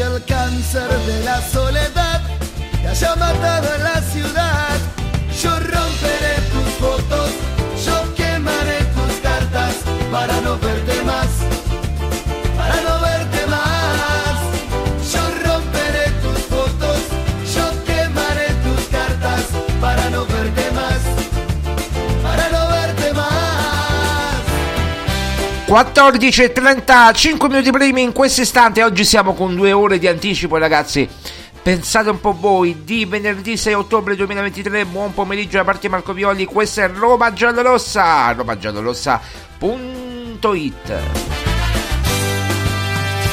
El cáncer de la soledad te haya matado en la ciudad, yo romperé tus fotos, yo quemaré tus cartas para no verte 14 e 35 minuti primi in questo istante. Oggi siamo con due ore di anticipo, ragazzi. Pensate un po' voi, di venerdì 6 ottobre 2023, buon pomeriggio da parte di Marco Violi, questa è Roma Giallorossa, romagiallorossa.it.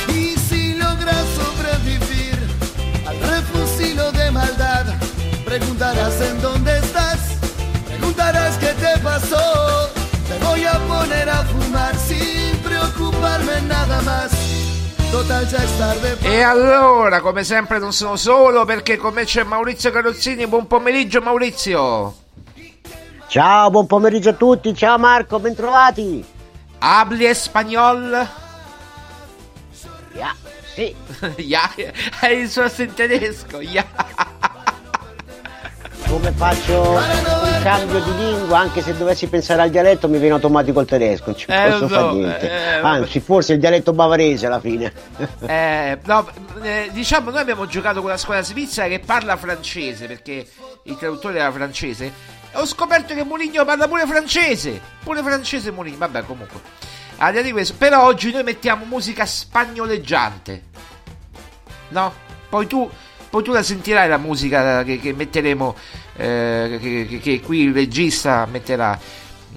Y si logras sobrevivir al refusilo de maldad, preguntarás en dónde nada más. Total tarde. E allora, come sempre, non sono solo perché con me c'è Maurizio Carrozzini. Buon pomeriggio, Maurizio. Ciao, buon pomeriggio a tutti. Ciao Marco, bentrovati. Habli espagnol? Ya, sì. ja, è il suo in tedesco. Ja. Come faccio cambio di lingua, anche se dovessi pensare al dialetto mi viene automatico il tedesco, non ci Eh, posso lo fare so, niente. eh, Anzi, forse il dialetto bavarese alla fine. Eh, no, eh, diciamo, noi abbiamo giocato con la squadra svizzera che parla francese perché il traduttore era francese. Ho scoperto che Moligno parla pure francese. Pure francese Moligno. Vabbè, comunque. al di là di questo, però oggi noi mettiamo musica spagnoleggiante. No? Poi tu, poi tu la sentirai la musica che, che metteremo, eh, che, che, qui il regista metterà.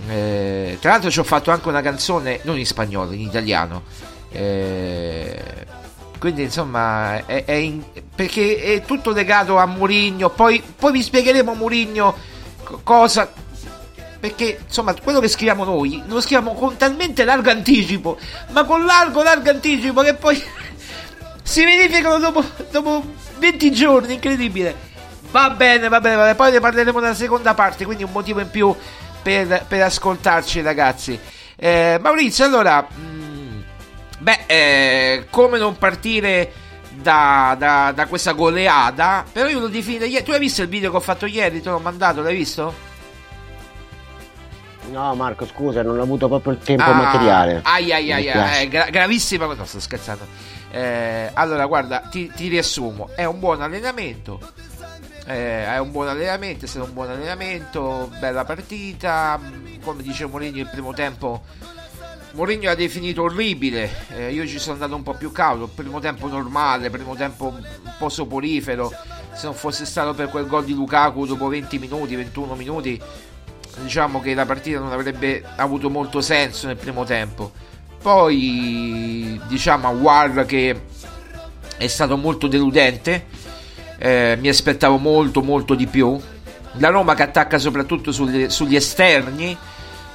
Eh, tra l'altro ci ho fatto anche una canzone, non in spagnolo, in italiano. Eh, quindi insomma è, è in, perché è tutto legato a Murigno poi, poi vi spiegheremo Murigno cosa perché insomma quello che scriviamo noi lo scriviamo con talmente largo anticipo ma con largo largo anticipo che poi si verificano dopo, dopo 20 giorni incredibile va bene va bene, va bene. poi ne parleremo nella seconda parte quindi un motivo in più per, per ascoltarci ragazzi eh, Maurizio allora mh, Beh, eh, come non partire da, da, da, questa goleada? Però io lo definirei ieri. Tu hai visto il video che ho fatto ieri? Te l'ho mandato, l'hai visto? No, Marco, scusa, non ho avuto proprio il tempo ah, materiale. Ai ai ai, ai eh, gra- gravissima cosa. No, sto scherzando. Eh, allora, guarda, ti, ti, riassumo: è un buon allenamento. Eh, è un buon allenamento. È stato un buon allenamento. Bella partita. Come dice Mourinho, il primo tempo Mourinho ha definito orribile, eh, io ci sono andato un po' più cauto, primo tempo normale, primo tempo un po' soporifero, se non fosse stato per quel gol di Lukaku dopo 20 minuti, 21 minuti, diciamo che la partita non avrebbe avuto molto senso nel primo tempo. Poi diciamo a War che è stato molto deludente, eh, mi aspettavo molto molto di più. La Roma che attacca soprattutto sugli, sugli esterni,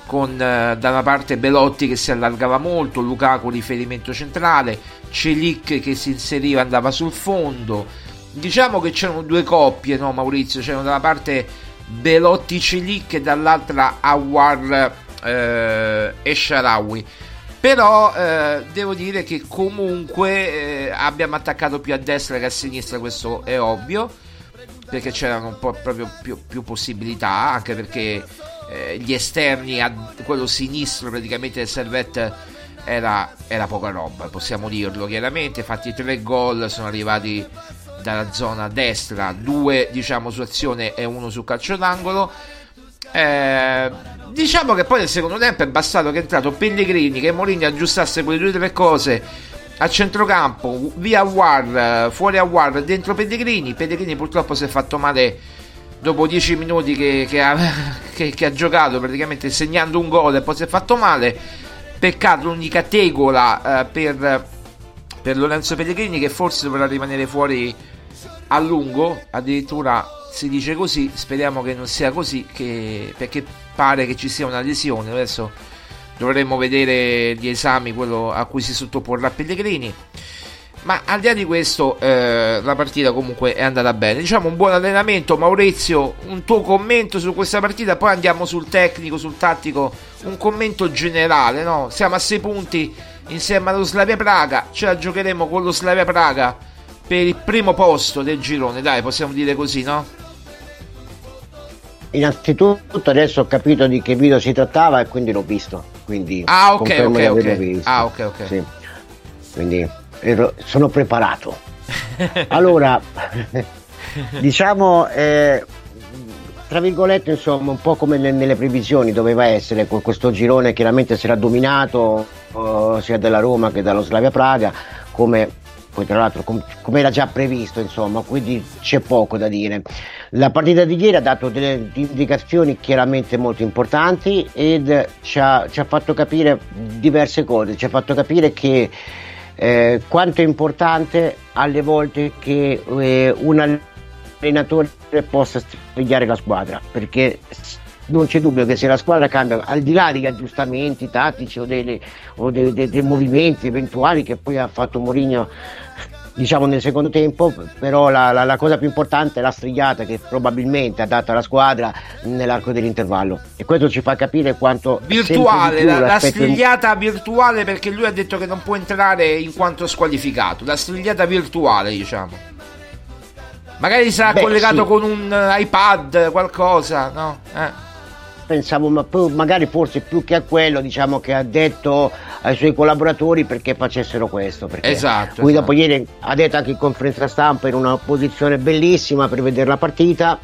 con eh, da una parte Belotti che si allargava molto, Lukaku riferimento centrale, Celic che si inseriva andava sul fondo. Diciamo che c'erano due coppie, no Maurizio? C'erano da una parte Belotti Celic e dall'altra Awar eh, e Sharawi. Però eh, devo dire che comunque eh, abbiamo attaccato più a destra che a sinistra, questo è ovvio, perché c'erano un po' proprio più, più possibilità, anche perché eh, gli esterni a quello sinistro praticamente del Servette era, era, poca roba, possiamo dirlo chiaramente. Fatti tre gol sono arrivati dalla zona destra, due diciamo su azione e uno su calcio d'angolo. Eh, diciamo che poi nel secondo tempo è bastato che è entrato Pellegrini, che Mourinho aggiustasse quelle due o tre cose a centrocampo, via War, fuori a War, dentro Pellegrini. Pellegrini purtroppo si è fatto male dopo 10 minuti che, che, ha, che, che, ha, giocato praticamente segnando un gol e poi si è fatto male peccato l'unica tegola eh, per, per Lorenzo Pellegrini che forse dovrà rimanere fuori a lungo addirittura si dice così speriamo che non sia così perché pare che ci sia una lesione adesso dovremmo vedere gli esami a cui si sottoporrà Pellegrini ma al di là di questo, eh, la partita comunque è andata bene. Diciamo un buon allenamento. Maurizio, un tuo commento su questa partita, poi andiamo sul tecnico, sul tattico. Un commento generale, no? Siamo a 6 punti insieme allo Slavia Praga. Ce la giocheremo con lo Slavia Praga per il primo posto del girone, dai, possiamo dire così, no? Innanzitutto adesso ho capito di che video si trattava e quindi l'ho visto. Quindi ah, ok, ok, ok. Ah, ok, ok. Sì. Quindi sono preparato. Allora, diciamo, eh, tra virgolette, insomma, un po' come nelle previsioni doveva essere con questo girone, chiaramente sarà dominato uh, sia dalla Roma che dallo Slavia Praga, come poi tra l'altro com- come era già previsto, insomma, quindi c'è poco da dire. La partita di ieri ha dato delle indicazioni chiaramente molto importanti ed ci ha, ci ha fatto capire diverse cose, ci ha fatto capire che eh, quanto è importante alle volte che eh, un allenatore possa studiare la squadra perché non c'è dubbio che se la squadra cambia al di là degli aggiustamenti tattici o, delle, o dei, dei, dei movimenti eventuali che poi ha fatto Mourinho diciamo nel secondo tempo, però la, la, la, cosa più importante è la strigliata che probabilmente ha dato alla squadra nell'arco dell'intervallo e questo ci fa capire quanto virtuale, la, la, strigliata in... virtuale perché lui ha detto che non può entrare in quanto squalificato, la strigliata virtuale diciamo. Magari sarà Beh, collegato sì. con un iPad, qualcosa, no? Eh pensavo ma magari forse più che a quello diciamo che ha detto ai suoi collaboratori perché facessero questo perché esatto, poi esatto. dopo ieri ha detto anche in conferenza stampa in una posizione bellissima per vedere la partita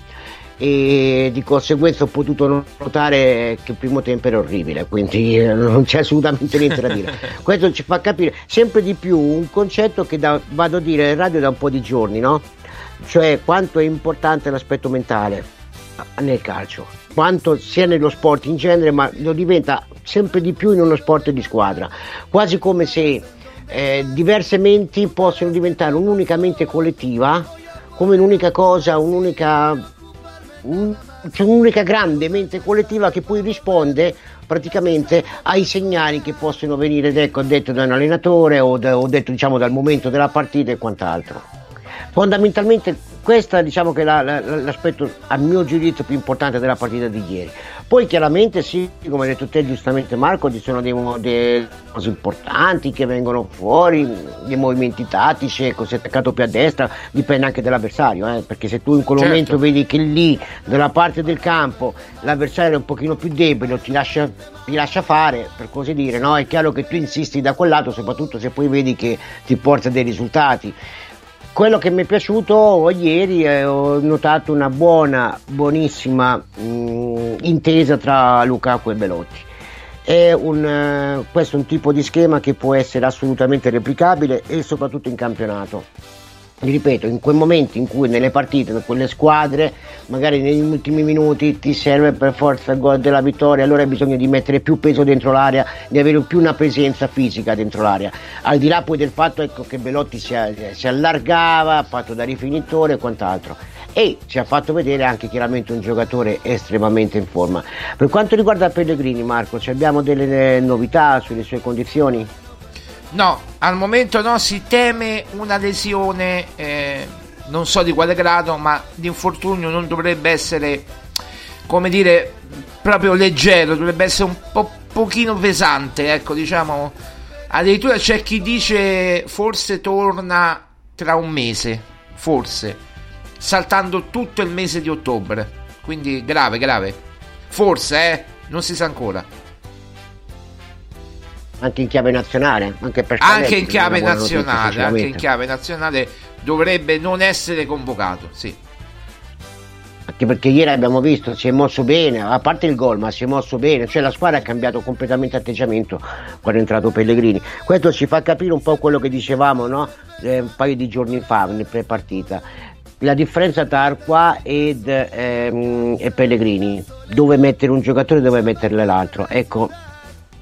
e di conseguenza ho potuto notare che il primo tempo era orribile, quindi eh, non c'è assolutamente niente da dire. Questo ci fa capire sempre di più un concetto che da, vado a dire in radio da un po' di giorni, no? Cioè quanto è importante l'aspetto mentale nel calcio, quanto sia nello sport in genere, ma lo diventa sempre di più in uno sport di squadra, quasi come se eh, diverse menti possono diventare un'unica mente collettiva, come un'unica cosa, un'unica c'è un'unica grande mente collettiva che poi risponde praticamente ai segnali che possono venire ecco, detto da un allenatore o, da, o detto diciamo, dal momento della partita e quant'altro. Fondamentalmente questo diciamo che è la, la, l'aspetto a mio giudizio più importante della partita di ieri. Poi chiaramente sì, come hai detto te giustamente Marco, ci sono dei, delle cose importanti che vengono fuori, dei movimenti tattici, ecco, se attaccato più a destra dipende anche dall'avversario, eh, perché se tu in quel certo. momento vedi che lì, dalla parte del campo, l'avversario è un pochino più debole, ti lascia, ti lascia fare, per così dire, no? è chiaro che tu insisti da quel lato, soprattutto se poi vedi che ti porta dei risultati. Quello che mi è piaciuto ieri eh, ho notato una buona, buonissima mh, mm, intesa tra Lukaku e Belotti. È un, eh, questo è un tipo di schema che può essere assolutamente replicabile e soprattutto in campionato ripeto, in quei momenti in cui nelle partite, in quelle squadre, magari negli ultimi minuti ti serve per forza il gol della vittoria, allora hai bisogno di mettere più peso dentro l'area, di avere più una presenza fisica dentro l'area. Al di là poi del fatto ecco, che Belotti si, si allargava, ha fatto da rifinitore e quant'altro. E ci ha fatto vedere anche chiaramente un giocatore estremamente in forma. Per quanto riguarda Pellegrini, Marco, abbiamo delle novità sulle sue condizioni? No, al momento no, si teme una lesione, eh, non so di quale grado, ma l'infortunio non dovrebbe essere, come dire, proprio leggero, dovrebbe essere un po' pochino pesante, ecco, diciamo. Addirittura c'è chi dice forse torna tra un mese, forse, saltando tutto il mese di ottobre. Quindi grave, grave. Forse, eh, non si sa ancora anche in chiave nazionale, anche, per anche in chiave nazionale, anche in chiave nazionale dovrebbe non essere convocato, sì. Anche perché ieri abbiamo visto, si è mosso bene, a parte il gol, ma si è mosso bene, cioè la squadra ha cambiato completamente atteggiamento quando è entrato Pellegrini. Questo ci fa capire un po' quello che dicevamo no? eh, un paio di giorni fa, nel pre-partita. La differenza tra Arqua ed, ehm, e Pellegrini, dove mettere un giocatore e dove metterle l'altro. Ecco,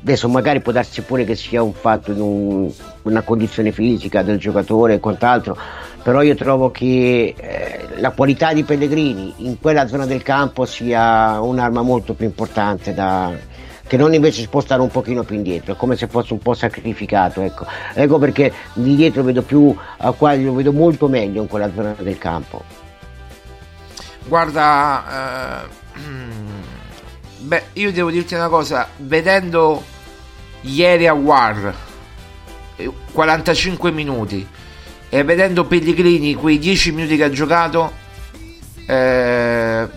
adesso magari può darsi pure che sia un fatto in un, una condizione fisica del giocatore e quant'altro però io trovo che eh, la qualità di Pellegrini in quella zona del campo sia un'arma molto più importante da, che non invece spostare un pochino più indietro, è come se fosse un po' sacrificato. Ecco, ecco perché di dietro vedo più, a quale lo vedo molto meglio in quella zona del campo. Guarda, eh, beh, io devo dirti una cosa, vedendo ieri a War 45 minuti e vedendo Pellegrini quei 10 minuti che ha giocato eh,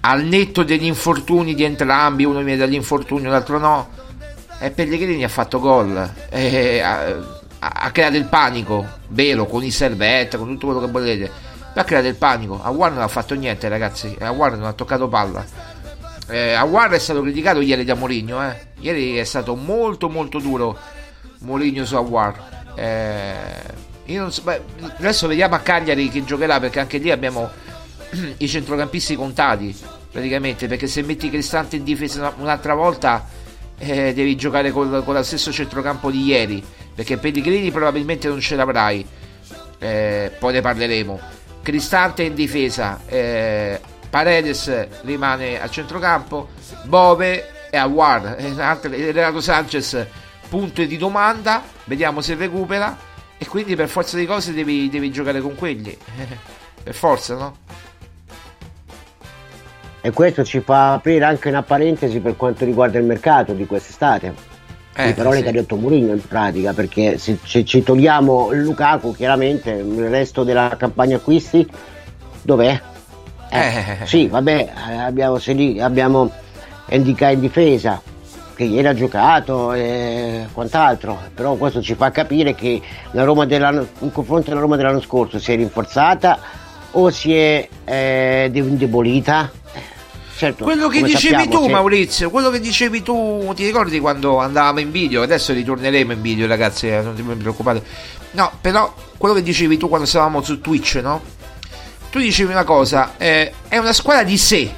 al netto degli infortuni di entrambi uno viene dall'infortunio l'altro no e Pellegrini ha fatto gol e ha, ha, creato il panico vero con i servette con tutto quello che volete ha creato il panico a War non ha fatto niente ragazzi a War non ha toccato palla eh, Aguar è stato criticato ieri da Mourinho, eh. ieri è stato molto molto duro Mourinho su Aguar. Eh, so, beh, adesso vediamo a Cagliari che giocherà perché anche lì abbiamo i centrocampisti contati praticamente perché se metti Cristante in difesa un'altra volta eh, devi giocare col, con lo stesso centrocampo di ieri perché Pellegrini probabilmente non ce l'avrai eh, poi ne parleremo Cristante in difesa eh, Paredes rimane a centrocampo, Bove e Aguar, Renato Sanchez punto di domanda, vediamo se recupera e quindi per forza di cose devi, devi giocare con quelli, per forza no? E questo ci fa aprire anche una parentesi per quanto riguarda il mercato di quest'estate. Eh, le parole sì. che ha detto Mourinho in pratica, perché se, se ci togliamo Lukaku, chiaramente il resto della campagna acquisti dov'è? Eh, sì, vabbè, abbiamo, lì, abbiamo Endicà in difesa che ieri ha giocato e quant'altro, però questo ci fa capire che la Roma in confronto alla Roma dell'anno scorso si è rinforzata o si è eh, indebolita? Certo, quello che dicevi sappiamo, tu, se... Maurizio, quello che dicevi tu, ti ricordi quando andavamo in video? Adesso ritorneremo in video, ragazzi, eh, non ti preoccupate. No, però quello che dicevi tu quando stavamo su Twitch, no? Tu dicevi una cosa, eh, è una squadra di sé.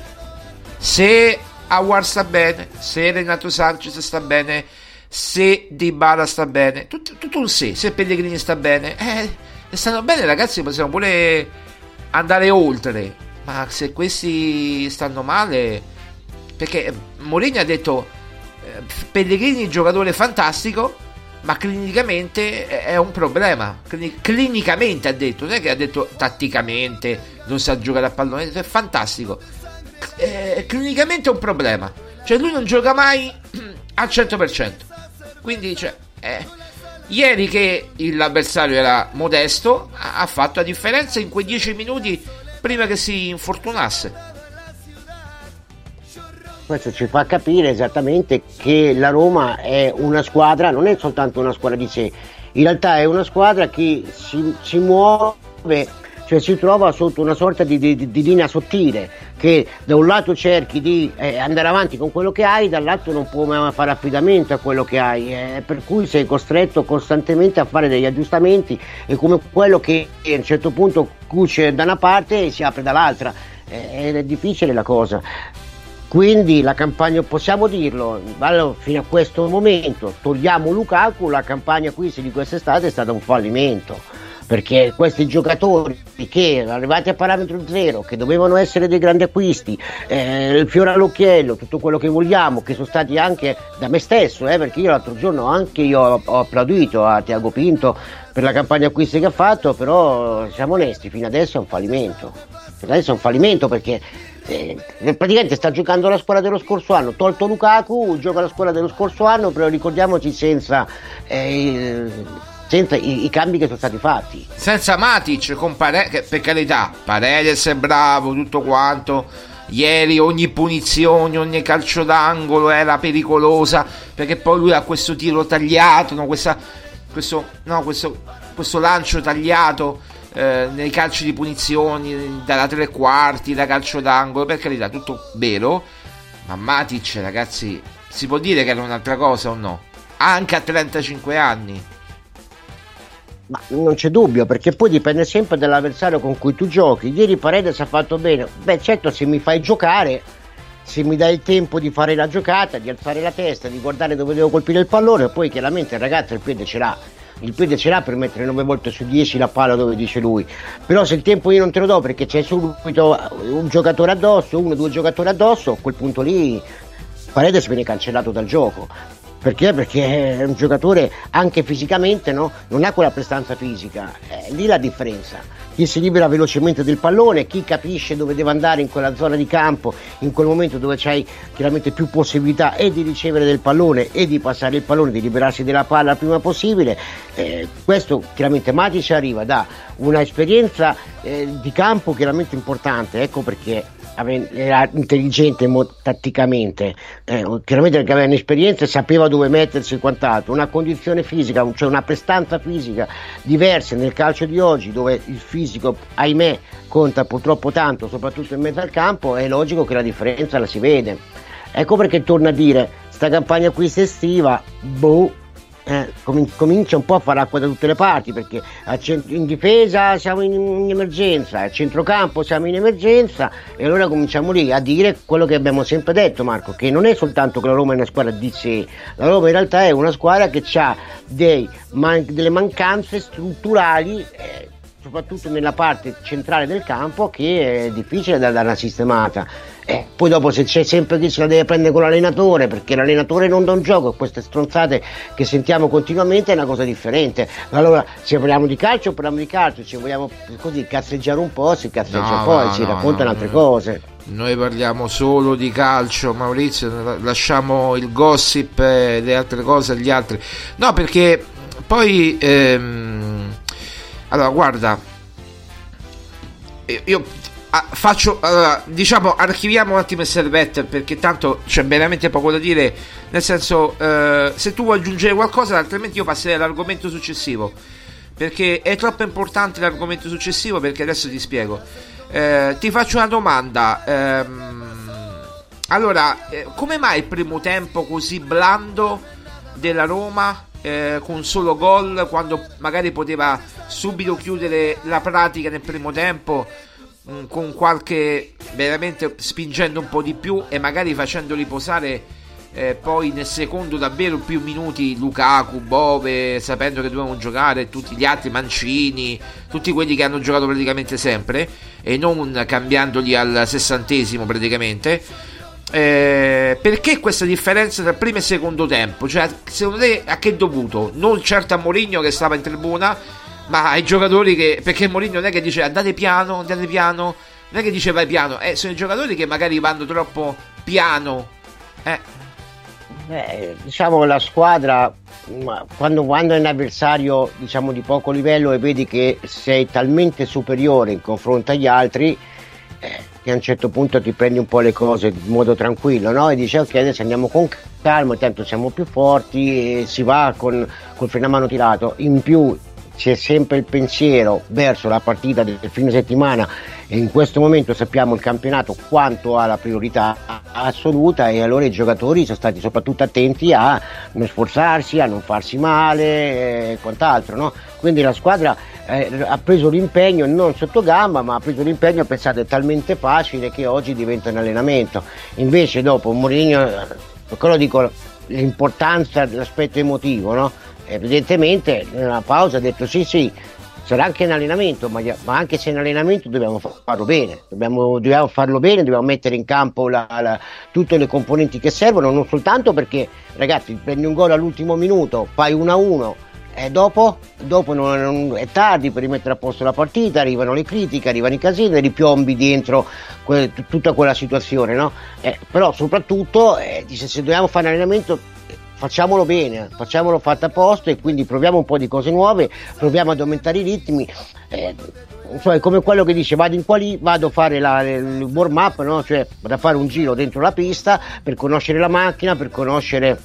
Se Awar sta bene, se Renato Sanchez sta bene, se Dybala sta bene, tutto, tutto un se, se Pellegrini sta bene, eh, stanno bene ragazzi, possiamo pure andare oltre ma se questi stanno male, perché Mourinho ha detto eh, Pellegrini giocatore fantastico, ma clinicamente è un problema. Clinicamente ha detto, non è che ha detto tatticamente non sa giocare a pallone, è fantastico. Eh, clinicamente è un problema, cioè lui non gioca mai al 100%. Quindi, cioè, eh, ieri che l'avversario era modesto, ha fatto la differenza in quei 10 minuti prima che si infortunasse. Questo ci fa capire esattamente che la Roma è una squadra, non è soltanto una squadra di sé, in realtà è una squadra che si, si muove, cioè si trova sotto una sorta di, di, di, linea sottile, che da un lato cerchi di eh, andare avanti con quello che hai, dall'altro non puoi mai fare affidamento a quello che hai, eh, per cui sei costretto costantemente a fare degli aggiustamenti e come quello che a un certo punto cuce da una parte e si apre dall'altra. Eh, è difficile la cosa. Quindi la campagna, possiamo dirlo, fino a questo momento, togliamo Lukaku, la campagna acquisti di quest'estate è stata un fallimento perché questi giocatori che arrivati a parametro zero, che dovevano essere dei grandi acquisti, eh, il fiore all'occhiello, tutto quello che vogliamo, che sono stati anche da me stesso, eh, perché io l'altro giorno anche io ho, ho applaudito a Tiago Pinto per la campagna acquisti che ha fatto, però siamo onesti, fino adesso è un fallimento. Fino adesso è un fallimento perché eh, praticamente sta giocando la squadra dello scorso anno, tolto Lukaku, gioca la squadra dello scorso anno, però ricordiamoci senza eh, senza i, i, cambi che sono stati fatti. Senza Matic, con Pare- per carità, Paredes è bravo, tutto quanto. Ieri ogni punizione, ogni calcio d'angolo era pericolosa perché poi lui ha questo tiro tagliato, no? Questa, questo, no, questo, questo lancio tagliato eh, nei calci di punizioni dalla tre quarti, da calcio d'angolo, per carità, tutto vero. Ma Matic, ragazzi, si può dire che era un'altra cosa o no? Anche a 35 anni. Ma non c'è dubbio, perché poi dipende sempre dall'avversario con cui tu giochi. Ieri Paredes ha fatto bene. Beh, certo, se mi fai giocare, se mi dai il tempo di fare la giocata, di alzare la testa, di guardare dove devo colpire il pallone, poi chiaramente il ragazzo il piede ce l'ha. Il piede ce l'ha per mettere 9 volte su 10 la palla dove dice lui. Però se il tempo io non te lo do perché c'è subito un giocatore addosso, uno o due giocatori addosso, a quel punto lì Paredes viene cancellato dal gioco. Perché? Perché è un giocatore anche fisicamente no? non ha quella prestanza fisica, è lì la differenza. Chi si libera velocemente del pallone, chi capisce dove deve andare in quella zona di campo, in quel momento dove c'hai chiaramente più possibilità e di ricevere del pallone e di passare il pallone, di liberarsi della palla il prima possibile. Eh, questo chiaramente Matic arriva da una esperienza eh, di campo chiaramente importante, ecco perché era intelligente tatticamente, eh, chiaramente perché aveva un'esperienza e sapeva dove mettersi e quant'altro, una condizione fisica, cioè una prestanza fisica diversa nel calcio di oggi dove il fisico, ahimè, conta purtroppo tanto, soprattutto in mezzo al campo, è logico che la differenza la si vede. Ecco perché torno a dire, sta campagna qui estiva, boh, eh, comincia un po' a fare acqua da tutte le parti perché in difesa siamo in, emergenza, a centrocampo siamo in emergenza e allora cominciamo lì a dire quello che abbiamo sempre detto Marco, che non è soltanto che la Roma è una squadra di sé, la Roma in realtà è una squadra che ha man- delle mancanze strutturali. Eh, soprattutto nella parte centrale del campo che è difficile da dare una sistemata eh, poi dopo se c'è sempre chi se la deve prendere con l'allenatore perché l'allenatore non dà un gioco e queste stronzate che sentiamo continuamente è una cosa differente. Allora se parliamo di calcio parliamo di calcio se vogliamo così cazzeggiare un po' si cazzeggia no, poi no, si no, raccontano altre cose. Noi parliamo solo di calcio Maurizio lasciamo il gossip e le altre cose agli altri. No perché poi ehm, allora guarda io Ah, faccio allora, diciamo archiviamo un attimo il servetto perché tanto c'è veramente poco da dire nel senso eh, se tu vuoi aggiungere qualcosa altrimenti io passerei all'argomento successivo perché è troppo importante l'argomento successivo perché adesso ti spiego. Eh, ti faccio una domanda. Ehm, allora, eh, come mai il primo tempo così blando della Roma eh, con solo gol quando magari poteva subito chiudere la pratica nel primo tempo con qualche veramente spingendo un po' di più e magari facendoli posare eh, poi nel secondo davvero più minuti Lukaku, Bove, sapendo che dovevano giocare, tutti gli altri Mancini, tutti quelli che hanno giocato praticamente sempre e non cambiandoli al sessantesimo praticamente. Eh, perché questa differenza tra primo e secondo tempo? Cioè, secondo te a che dovuto? Non certo a Mourinho che stava in tribuna, ma ai giocatori che. Perché Mourinho non è che dice andate piano, andate piano, non è che dice vai piano, eh, sono i giocatori che magari vanno troppo piano. Eh. Eh, diciamo la squadra quando, quando, è un avversario diciamo di poco livello e vedi che sei talmente superiore in confronto agli altri eh, che a un certo punto ti prendi un po' le cose in modo tranquillo no? e dici ok adesso andiamo con calma intanto siamo più forti e si va con col freno a mano tirato in più c'è sempre il pensiero verso la partita del fine settimana e in questo momento sappiamo il campionato quanto ha la priorità assoluta e allora i giocatori sono stati soprattutto attenti a non sforzarsi, a non farsi male e quant'altro. No? Quindi la squadra eh, ha preso l'impegno non sotto gamba ma ha preso l'impegno pensate è talmente facile che oggi diventa un allenamento. Invece dopo Mourinho, per quello dico l'importanza dell'aspetto emotivo, no? Evidentemente nella pausa ha detto sì sì sarà anche in allenamento ma, anche se in allenamento dobbiamo farlo bene dobbiamo, dobbiamo farlo bene dobbiamo mettere in campo la, la, tutte le componenti che servono non soltanto perché ragazzi prendi un gol all'ultimo minuto fai 1-1 e dopo, dopo non, non, è tardi per rimettere a posto la partita, arrivano le critiche, arrivano i casini ripiombi dentro que, tutta quella situazione, no? eh, però soprattutto eh, se dobbiamo fare un allenamento facciamolo bene, facciamolo fatto a posto e quindi proviamo un po' di cose nuove, proviamo ad aumentare i ritmi. Eh, insomma, è come quello che dice vado in quali, vado a fare la, il warm up, no? cioè vado a fare un giro dentro la pista per conoscere la macchina, per conoscere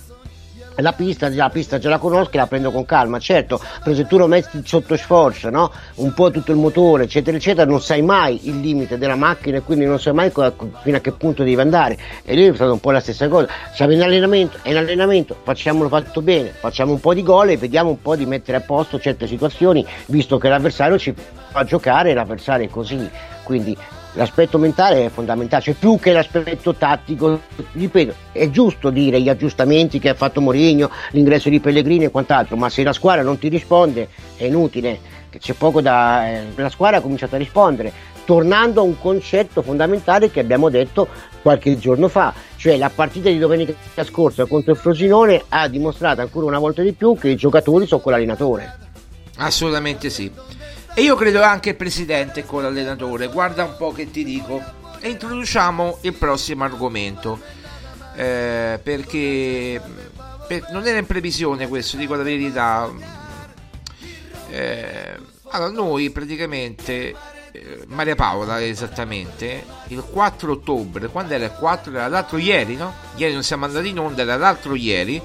la pista, la pista già la conosco e la prendo con calma, certo, però se tu lo metti sotto sforzo, no? un po' tutto il motore, eccetera, eccetera, non sai mai il limite della macchina e quindi non sai mai fino a che punto devi andare. E lì è stata un po' la stessa cosa. Siamo in allenamento, è in allenamento, facciamolo fatto bene, facciamo un po' di gol e vediamo un po' di mettere a posto certe situazioni, visto che l'avversario ci fa giocare e l'avversario è così. Quindi l'aspetto mentale è fondamentale, cioè più che l'aspetto tattico, ripeto, è giusto dire gli aggiustamenti che ha fatto Mourinho, l'ingresso di Pellegrini e quant'altro, ma se la squadra non ti risponde è inutile, c'è poco da... Eh, la squadra ha cominciato a rispondere, tornando a un concetto fondamentale che abbiamo detto qualche giorno fa, cioè la partita di domenica scorsa contro il Frosinone ha dimostrato ancora una volta di più che i giocatori sono con l'allenatore. Assolutamente sì. E io credo anche il presidente con l'allenatore. Guarda un po' che ti dico. E introduciamo il prossimo argomento. Eh, perché per, non era in previsione questo, dico la verità. Eh, allora, noi praticamente, eh, Maria Paola esattamente, il 4 ottobre, quando era il 4? Era l'altro ieri, no? Ieri non siamo andati in onda, era l'altro ieri.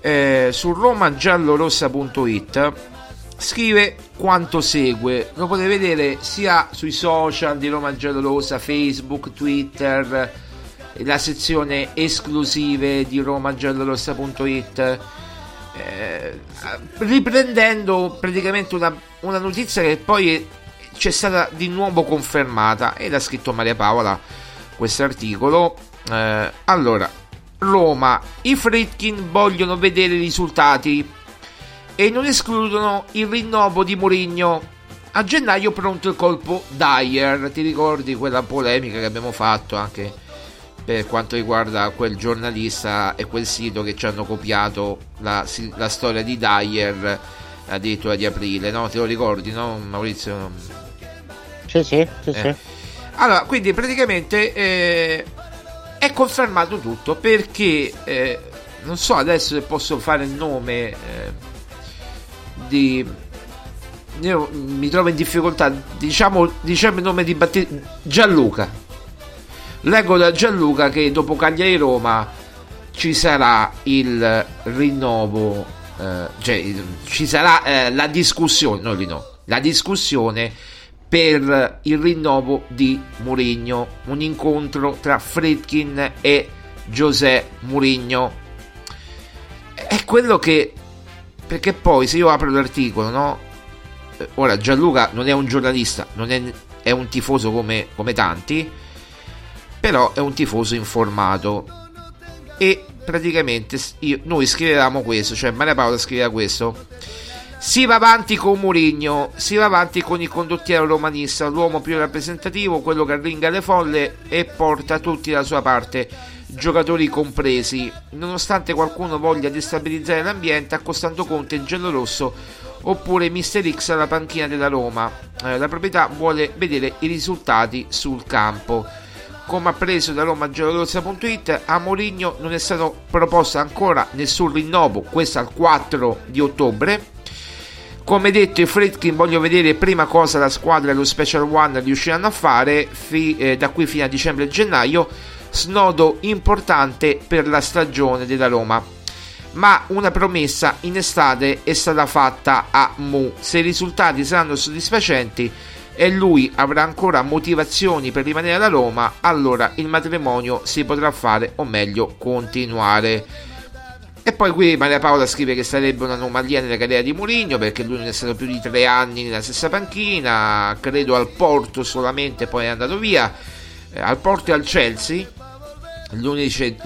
Eh, su romagiallorossa.it scrive quanto segue. Lo potete vedere sia sui social di Roma Giallorosa, Facebook, Twitter, la sezione esclusive di romagiallorossa.it. Eh, riprendendo praticamente una, una notizia che poi c'è stata di nuovo confermata ed ha scritto Maria Paola questo articolo. Eh, allora, Roma, i Fritkin vogliono vedere i risultati e non escludono il rinnovo di Mourinho. A gennaio pronto il colpo Dyer, ti ricordi quella polemica che abbiamo fatto anche per quanto riguarda quel giornalista e quel sito che ci hanno copiato la, la storia di Dyer addirittura di aprile, no? Te lo ricordi, no Maurizio? Sì, sì, sì, eh. sì. Allora, quindi praticamente eh, è confermato tutto perché eh, non so adesso se posso fare il nome di io mi trovo in difficoltà diciamo, diciamo il nome di battesimo Gianluca leggo da Gianluca che dopo Cagliari Roma ci sarà il rinnovo eh, cioè, ci sarà eh, la discussione, no, no, la discussione per il rinnovo di Mourinho, un incontro tra Fredkin e José Mourinho. È quello che perché poi se io apro l'articolo, no? Eh, ora Gianluca non è un giornalista, non è, è un tifoso come, come tanti, però è un tifoso informato e praticamente io, noi scrivevamo questo, cioè Maria Paola scriveva questo. Si va avanti con Murigno, si va avanti con il condottiero romanista, l'uomo più rappresentativo, quello che arringa le folle e porta tutti dalla sua parte, giocatori compresi. Nonostante qualcuno voglia destabilizzare l'ambiente, accostando Conte in giallo-rosso oppure Mister X alla panchina della Roma, eh, la proprietà vuole vedere i risultati sul campo. Come ha preso da Roma giallorossa.it a Mourinho non è stato proposto ancora nessun rinnovo questo al 4 di ottobre come detto i Fredkin voglio vedere prima cosa la squadra e lo Special One riusciranno a fare fi, eh, da qui fino a dicembre e gennaio snodo importante per la stagione della Roma ma una promessa in estate è stata fatta a Mu se i risultati saranno soddisfacenti e lui avrà ancora motivazioni per rimanere alla Roma, allora il matrimonio si potrà fare o meglio continuare. E poi qui Maria Paola scrive che sarebbe un'anomalia nella carriera di Mourinho perché lui non è stato più di tre anni nella stessa panchina, credo al Porto solamente, poi è andato via. Eh, al Porto e al Chelsea, l'uniche,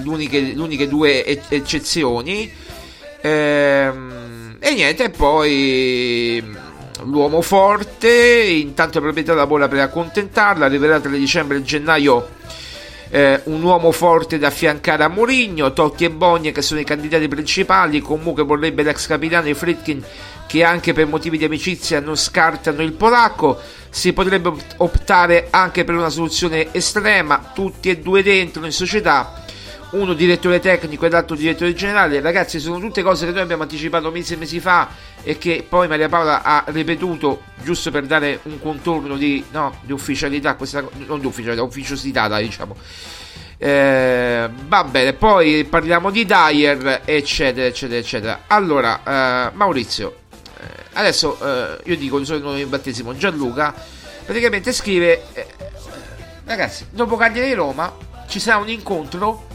l'uniche due eccezioni. Ehm, e niente, poi l'uomo forte, intanto la proprietà lavora per accontentarla, arriverà tra dicembre e gennaio eh, un uomo forte da affiancare a Mourinho, Totti e Bogne che sono i candidati principali, comunque vorrebbe l'ex capitano i Fritkin che anche per motivi di amicizia non scartano il polacco, si potrebbe optare anche per una soluzione estrema, tutti e due dentro in società uno direttore tecnico e l'altro direttore generale. Ragazzi, sono tutte cose che noi abbiamo anticipato mesi e mesi fa e che poi Maria Paola ha ripetuto giusto per dare un contorno di, no, di ufficialità, questa, non di ufficialità, ufficiosità, dai, diciamo. Eh, va bene, poi parliamo di Dyer, eccetera, eccetera, eccetera. Allora, eh, Maurizio, eh, adesso eh, io dico nome in battesimo, Gianluca, praticamente scrive, eh, ragazzi, dopo Cagliari Roma ci sarà un incontro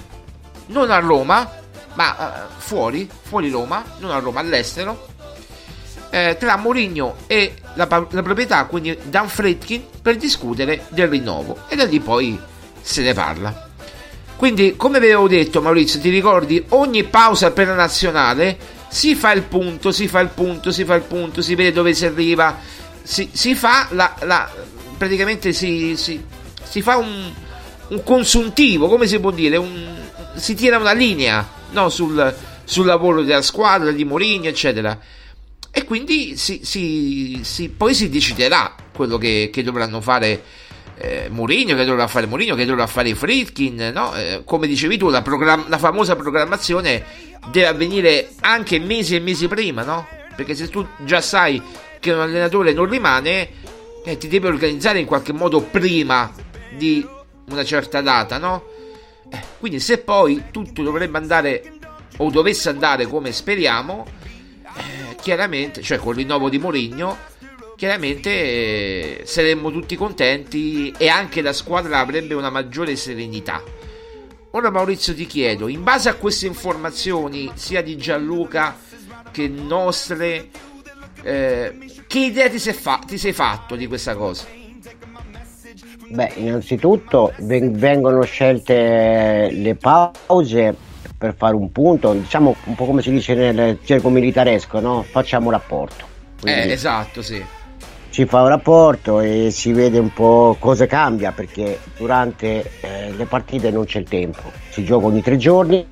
non a Roma, ma uh, fuori, fuori Roma, non a Roma, all'estero, eh, tra Mourinho e la, la, proprietà, quindi Dan Fredkin, per discutere del rinnovo. E da lì poi se ne parla. Quindi, come vi avevo detto, Maurizio, ti ricordi, ogni pausa per la nazionale si fa il punto, si fa il punto, si fa il punto, si vede dove si arriva, si, si fa la, la praticamente si, si, si fa un, un consuntivo, come si può dire, un, si tira una linea no, sul, sul, lavoro della squadra, di Mourinho, eccetera. E quindi si, si, si, poi si deciderà quello che, che dovranno fare eh, Mourinho, che dovrà fare Mourinho, che dovrà fare Fritkin, no? eh, come dicevi tu, la, program- la, famosa programmazione deve avvenire anche mesi e mesi prima, no? Perché se tu già sai che un allenatore non rimane, eh, ti devi organizzare in qualche modo prima di una certa data, no? Quindi se poi tutto dovrebbe andare o dovesse andare come speriamo, eh, chiaramente, cioè con il rinnovo di Mourinho, chiaramente eh, saremmo tutti contenti e anche la squadra avrebbe una maggiore serenità. Ora Maurizio ti chiedo, in base a queste informazioni, sia di Gianluca che nostre, eh, che idea ti sei, fa- ti sei fatto di questa cosa? Beh, innanzitutto vengono scelte le pause per fare un punto, diciamo un po' come si dice nel gergo militaresco, no? Facciamo rapporto. Quindi eh, esatto, sì. Si fa un rapporto e si vede un po' cosa cambia perché durante eh, le partite non c'è il tempo, si gioca ogni tre giorni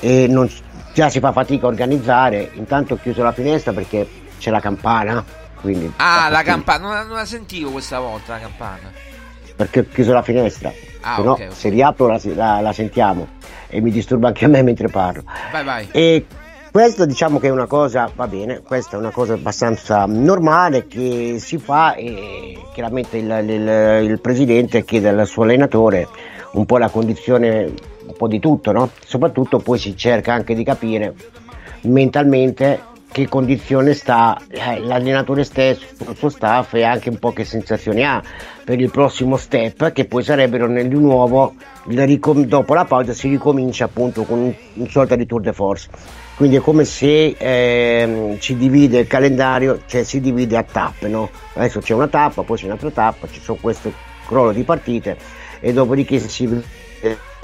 e non, già si fa fatica a organizzare, intanto ho chiuso la finestra perché c'è la campana quindi, ah, la campana, non, non, la sentivo questa volta la campana. Perché ho chiuso la finestra. Ah, no, okay, okay. se riapro la, la, la, sentiamo e mi disturba anche a me mentre parlo. Vai, vai. E questo diciamo che è una cosa, va bene, questa è una cosa abbastanza normale che si fa e chiaramente il, il, il presidente chiede al suo allenatore un po' la condizione, un po' di tutto, no? Soprattutto poi si cerca anche di capire mentalmente che condizione sta eh, l'allenatore stesso, il suo staff e anche un po' che sensazioni ha per il prossimo step che poi sarebbero nel di nuovo dopo la pausa si ricomincia appunto con un, un sorta di tour de force quindi è come se eh, ci divide il calendario cioè si divide a tappe no? adesso c'è una tappa poi c'è un'altra tappa ci sono questo crollo di partite e dopodiché si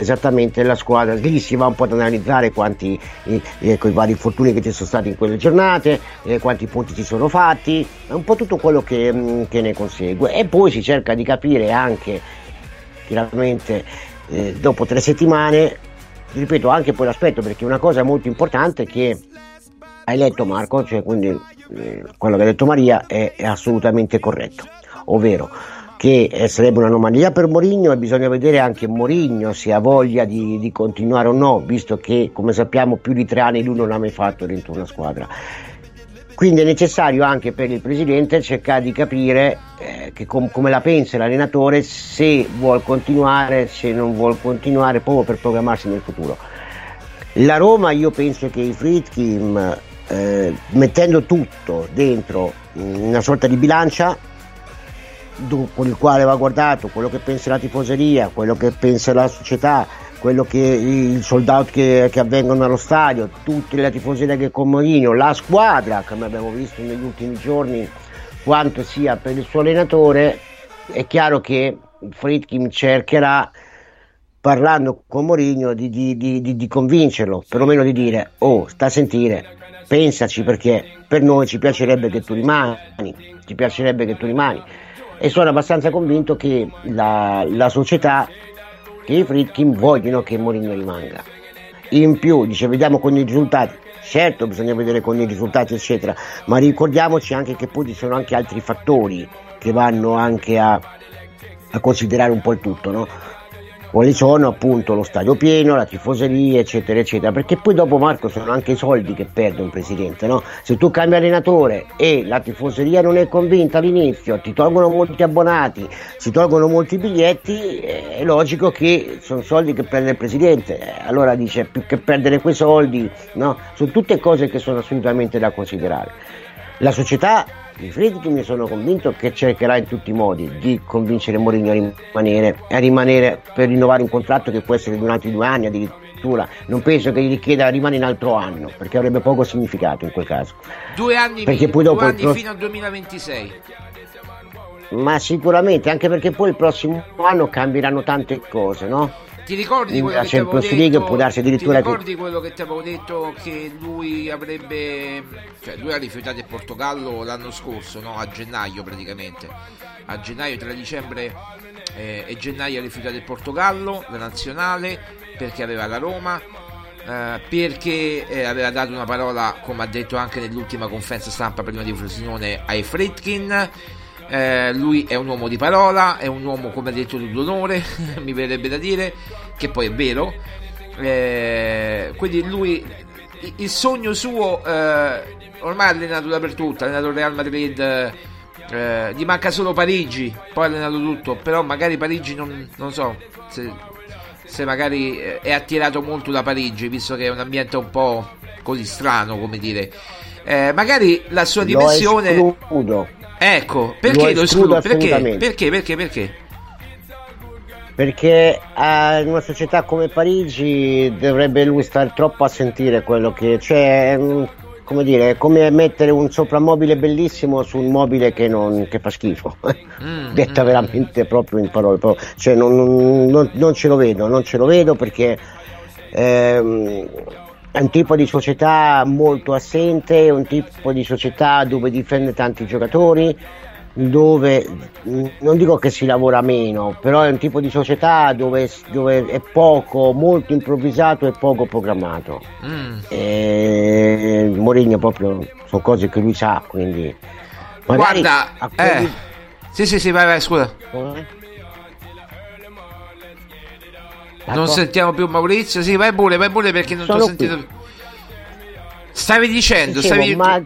esattamente la squadra, lì si va un po' ad analizzare quanti, eh, i vari infortuni che ci sono stati in quelle giornate, eh, quanti punti si sono fatti, è un po' tutto quello che, mm, che, ne consegue. E poi si cerca di capire anche chiaramente eh, dopo tre settimane, ripeto anche poi l'aspetto perché una cosa molto importante che hai letto Marco, cioè quindi eh, quello che ha detto Maria è, è assolutamente corretto, ovvero che eh, sarebbe un'anomalia per Mourinho e bisogna vedere anche Mourinho se ha voglia di, di, continuare o no, visto che come sappiamo più di tre anni lui non ha mai fatto dentro una squadra. Quindi è necessario anche per il presidente cercare di capire eh, com- come la pensa l'allenatore, se vuole continuare, se non vuole continuare, proprio per programmarsi nel futuro. La Roma io penso che i Fritkin, eh, mettendo tutto dentro una sorta di bilancia, con il quale va guardato, quello che pensa la tifoseria, quello che pensa la società, quello che i sold out che, che avvengono allo stadio, tutte le tifoserie che con Mourinho, la squadra, come abbiamo visto negli ultimi giorni, quanto sia per il suo allenatore, è chiaro che Fritkin cercherà parlando con Mourinho di, di, di, di, convincerlo, perlomeno di dire oh sta a sentire, pensaci perché per noi ci piacerebbe che tu rimani, ci piacerebbe che tu rimani e sono abbastanza convinto che la, la società che i Fritkin vogliono che Mourinho rimanga. In più, dice, vediamo con i risultati. Certo, bisogna vedere con i risultati, eccetera, ma ricordiamoci anche che poi ci sono anche altri fattori che vanno anche a, a considerare un po' il tutto, no? Quali sono appunto lo stadio pieno, la tifoseria, eccetera, eccetera, perché poi dopo Marco sono anche i soldi che perde un presidente, no? Se tu cambi allenatore e la tifoseria non è convinta all'inizio, ti tolgono molti abbonati, si tolgono molti biglietti, è logico che sono soldi che prende il presidente, allora dice più che perdere quei soldi, no? Sono tutte cose che sono assolutamente da considerare. La società Friedkin mi sono convinto che cercherà in tutti i modi di convincere Mourinho a rimanere, a rimanere per rinnovare un contratto che può essere altri due anni addirittura. Non penso che gli richieda rimane un altro anno, perché avrebbe poco significato in quel caso. Due anni, perché poi dopo due anni pro... fino al 2026 ma sicuramente anche perché poi il prossimo anno cambieranno tante cose no? Ti ricordi quello, che ti, detto, può darsi addirittura ti ricordi che... quello che ti avevo detto che lui avrebbe cioè lui ha rifiutato il Portogallo l'anno scorso no? a gennaio praticamente. A gennaio tra dicembre eh, e gennaio ha rifiutato il Portogallo la nazionale perché aveva la Roma eh, perché eh, aveva dato una parola come ha detto anche nell'ultima conferenza stampa prima di Frosinone ai Fritkin eh, lui è un uomo di parola, è un uomo come ha detto d'onore, mi verrebbe da dire, che poi è vero. Eh, quindi lui, il sogno suo, eh, ormai ha allenato dappertutto, ha allenato Real Madrid, eh, gli manca solo Parigi, poi ha allenato tutto, però magari Parigi non, non so se, se magari eh, è attirato molto da Parigi, visto che è un ambiente un po' così strano, come dire. Eh, magari la sua dimensione... Lo Ecco, perché lo escludo? Perché? Perché? Perché? Perché? Perché eh, in una società come Parigi dovrebbe lui stare troppo a sentire quello che c'è. Mm, come dire, è come mettere un soprammobile bellissimo su un mobile che, non, che fa schifo. Mm, Detta mm, veramente proprio in parole. Proprio. Cioè, non, non, non, ce lo vedo, non ce lo vedo perché. Ehm, è un tipo di società molto assente, è un tipo di società dove difende tanti giocatori, dove non dico che si lavora meno, però è un tipo di società dove, dove è poco, molto improvvisato e poco programmato. Mm. E Mourinho proprio sono cose che lui sa, quindi magari Guarda, quelli... eh. Sì, sì, sì, vai, vai, scusa. Come? Non sentiamo più Maurizio. Sì, vai pure, vai pure perché non ti ho sentito. Qui. Stavi dicendo, Dicevo, stavi... Ma...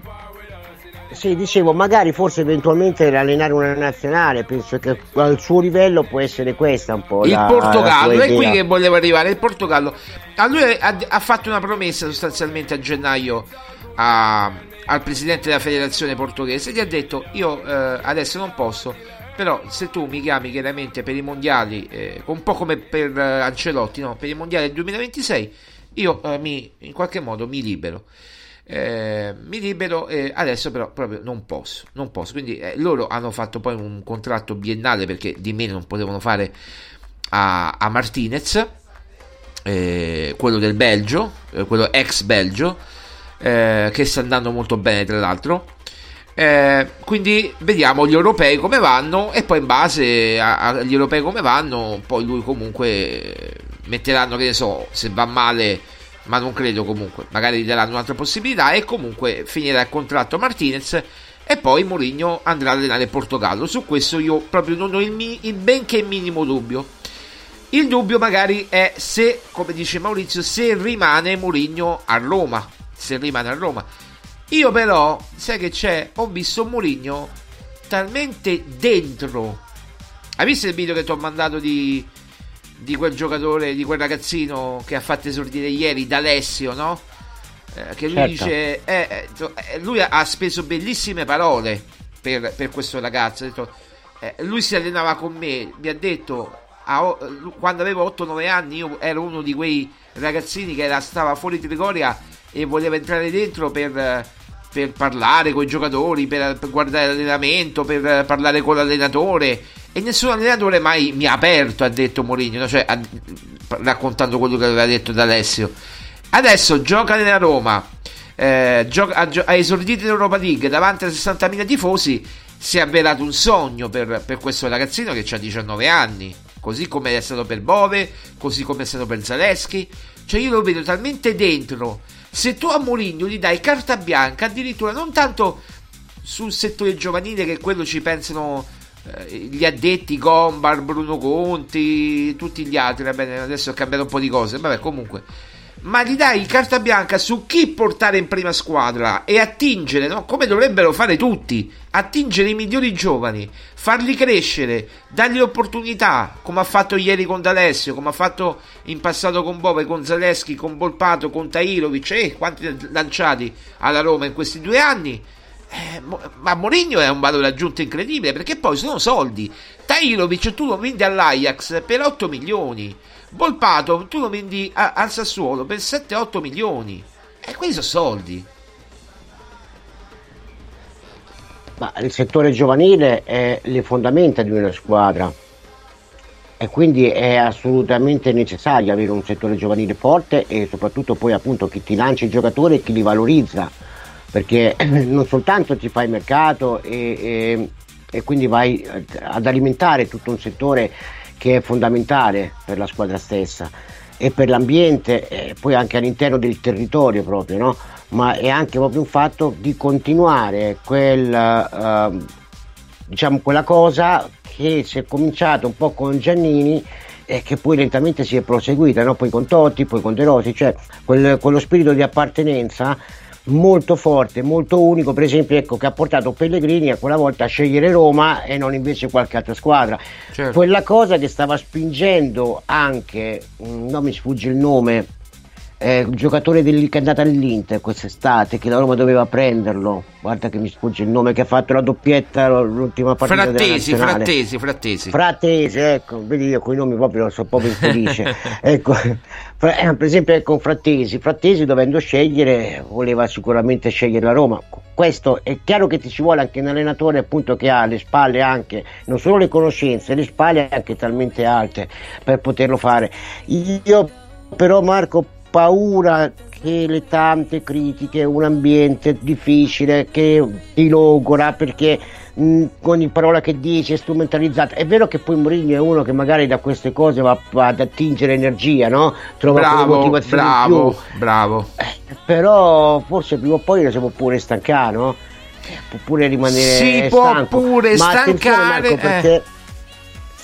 sì, dicevo, magari forse eventualmente allenare una nazionale, penso che al suo livello può essere questa un po'. Il la, Portogallo, la è qui che volevo arrivare. Il Portogallo, a lui ha, ha fatto una promessa sostanzialmente a gennaio a- al presidente della federazione portoghese. Gli ha detto: Io eh, adesso non posso, però se tu mi chiami chiaramente per i mondiali, eh, un po' come per eh, Ancelotti, no? per i mondiali del 2026, io eh, mi, in qualche modo mi libero. Eh, mi libero eh, adesso però proprio non posso non posso. Quindi eh, loro hanno fatto poi un contratto biennale perché di meno non potevano fare a, a Martinez eh, quello del Belgio eh, quello ex Belgio eh, che sta andando molto bene tra l'altro. Eh, quindi vediamo gli europei come vanno e poi in base agli europei come vanno poi lui comunque metteranno che ne so se va male ma non credo comunque magari gli daranno un'altra possibilità e comunque finirà il contratto Martinez e poi Mourinho andrà a allenare Portogallo su questo io proprio non ho il, mi- il benché minimo dubbio il dubbio magari è se, come dice Maurizio, se rimane Mourinho a Roma. Se rimane a Roma. Io però, sai che c'è? Ho visto Mourinho talmente dentro. Hai visto il video che ti ho mandato di, di quel giocatore, di quel ragazzino che ha fatto esordire ieri, D'Alessio, no? Eh, che lui Certo. dice... eh, eh, eh, lui ha- speso bellissime parole per, per questo ragazzo. Detto, eh, lui si allenava con me, mi ha detto a quando avevo 8-9 anni io ero uno di quei ragazzini che era- stava fuori Trigoria e voleva entrare dentro per, per parlare con i giocatori, per, per guardare l'allenamento, per parlare con l'allenatore e nessun allenatore mai mi ha aperto, ha detto Mourinho, no? cioè, ha- raccontando quello che aveva detto D'Alessio. Adesso gioca nella Roma, eh, gioca- ha, ha esordito in Europa League davanti a 60.000 tifosi, si è avverato un sogno per, per questo ragazzino che ha 19 anni, così come è stato per Bove, così come è stato per Zaleschi. Cioè io lo vedo talmente dentro. Se tu a Mourinho gli dai carta bianca, addirittura non tanto sul settore giovanile che quello ci pensano gli addetti Gombar, Bruno Conti, tutti gli altri, va bene, adesso ho cambiato un po' di cose, vabbè comunque ma gli dai carta bianca su chi portare in prima squadra e attingere, no? come dovrebbero fare tutti, attingere i migliori giovani, farli crescere, dargli opportunità, come ha fatto ieri con D'Alessio, come ha fatto in passato con Bove, con Zaleschi, con Volpato, con Tairovic, eh, quanti lanciati alla Roma in questi due anni. Eh, ma Mourinho è un valore aggiunto incredibile perché poi sono soldi. Tairovic tu lo vendi all'Ajax per 8 milioni. Volpato tu lo vendi a- al Sassuolo per 7-8 milioni. E quelli sono soldi. Ma il settore giovanile è le fondamenta di una squadra e quindi è assolutamente necessario avere un settore giovanile forte e soprattutto poi appunto chi ti lancia i giocatori e chi li valorizza perché non soltanto ti fai mercato e, e- e quindi vai ad alimentare tutto un settore che è fondamentale per la squadra stessa e per l'ambiente e poi anche all'interno del territorio proprio, no? ma è anche proprio un fatto di continuare quel, ehm, diciamo, quella cosa che si è cominciato un po' con Giannini e che poi lentamente si è proseguita, no? poi con Totti, poi con De Rossi, cioè quel- quello spirito di appartenenza molto forte, molto unico, per esempio ecco, che ha portato Pellegrini a quella volta a scegliere Roma e non invece qualche altra squadra. Certo. Quella cosa che stava spingendo anche, mm, non mi sfugge il nome, eh, giocatore del- che è andato all'Inter quest'estate, che la Roma doveva prenderlo, guarda che mi sfugge il nome, che ha fatto la doppietta l'ultima partita Frattesi, frattesi, frattesi. Frattesi, ecco, vedi io con i nomi proprio sono proprio infelice. ecco, fra- eh, per esempio con Frattesi, Frattesi dovendo scegliere voleva sicuramente scegliere la Roma. Questo è chiaro che ti ci vuole anche un allenatore appunto che ha alle spalle anche non solo le conoscenze, le spalle anche talmente alte per poterlo fare. Io però Marco paura che le tante critiche, un ambiente difficile che ti logora perché mh, ogni parola che dice è strumentalizzata. È vero che poi Mourinho è uno che magari da queste cose va, va ad attingere energia, no? Trova Bravo, motivazioni bravo, bravo. Però forse prima o poi lo si può pure stancare, no? Eh, Può pure rimanere Si può stanco. pure Ma stancare, Marco, eh.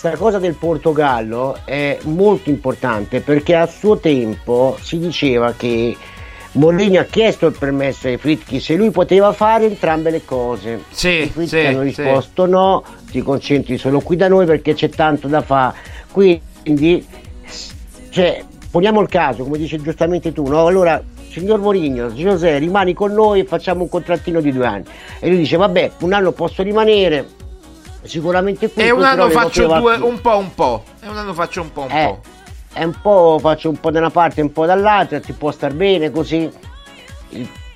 Questa cosa del Portogallo è molto importante perché a suo tempo si diceva che Mourinho ha chiesto il permesso ai Fritchi se lui poteva fare entrambe le cose. Sì, I Fritchi sì, hanno sì. risposto no, ti concentri solo qui da noi perché c'è tanto da fare. Quindi, cioè, poniamo il caso, come dice giustamente tu, no? Allora, signor Mourinho, José, rimani con noi e facciamo un contrattino di due anni. E lui dice, vabbè, un anno posso rimanere, sicuramente qui. E un anno faccio due, un po' un po'. E un anno faccio un po' un eh, po'. è un po' faccio un po' da una parte e un po' dall'altra, ti può star bene così.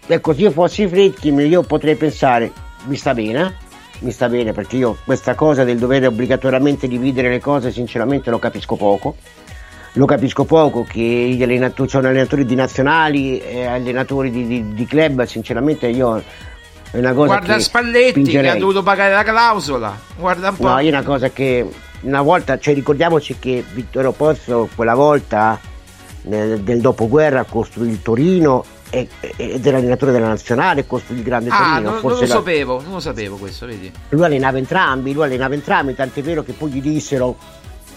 Ecco, se io fossi Fritkin io potrei pensare, mi sta bene, mi sta bene perché io questa cosa del dover obbligatoriamente dividere le cose sinceramente lo capisco poco. Lo capisco poco che gli allenatori, sono allenatori di nazionali e allenatori di, di- di club, sinceramente io è una cosa Guarda che Spalletti che spingerei. ha dovuto pagare la clausola. Guarda un po'. No, io una cosa che una volta, cioè ricordiamoci che Vittorio Pozzo quella volta nel, del dopoguerra costruì il Torino ed era allenatore della nazionale, costruì il grande ah, Torino. non, non lo la- sapevo, non lo sapevo questo, vedi. lui allenava entrambi, lui allenava entrambi, tant'è vero che poi gli dissero,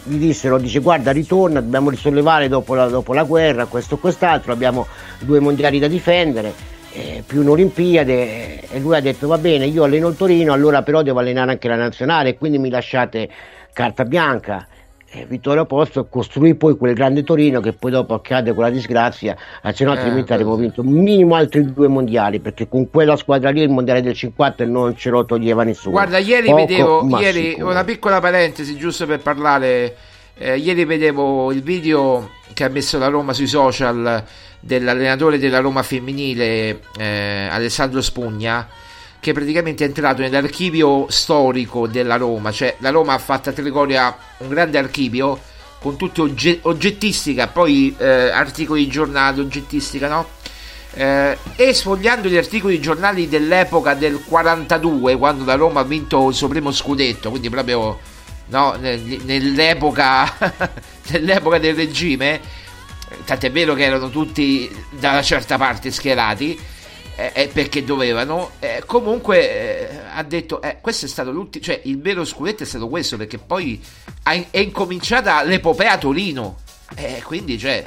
gli dissero, dice guarda ritorna, dobbiamo risollevare dopo la, dopo la guerra, questo e quest'altro, abbiamo due mondiali da difendere, eh, più un'Olimpiade eh, e lui ha detto va bene, io alleno il Torino, allora però devo allenare anche la nazionale, quindi mi lasciate carta bianca. E Vittorio Pozzo costruì poi quel grande Torino che poi dopo accade quella disgrazia, eh, se no Eh, altrimenti beh, avremmo vinto minimo altri due mondiali perché con quella squadra lì il mondiale del 50 non ce lo toglieva nessuno. Guarda, ieri Poco, vedevo, ieri, sicuro. una piccola parentesi giusto per parlare, eh, ieri vedevo il video che ha messo la Roma sui social dell'allenatore della Roma femminile eh, Alessandro Spugna che praticamente è entrato nell'archivio storico della Roma, cioè la Roma ha fatto a Trigoria un grande archivio con tutti ogge- oggettistica, poi eh, articoli di giornale, oggettistica, no? Eh, e sfogliando gli articoli di giornali dell'epoca del 42 quando la Roma ha vinto il suo primo scudetto quindi proprio no, nel- nell'epoca nell'epoca del regime tant'è vero che erano tutti da una certa parte schierati eh, eh, perché dovevano eh, comunque eh, ha detto eh, questo è stato l'ultimo cioè il vero scudetto è stato questo perché poi è incominciata l'epopea Torino eh, quindi cioè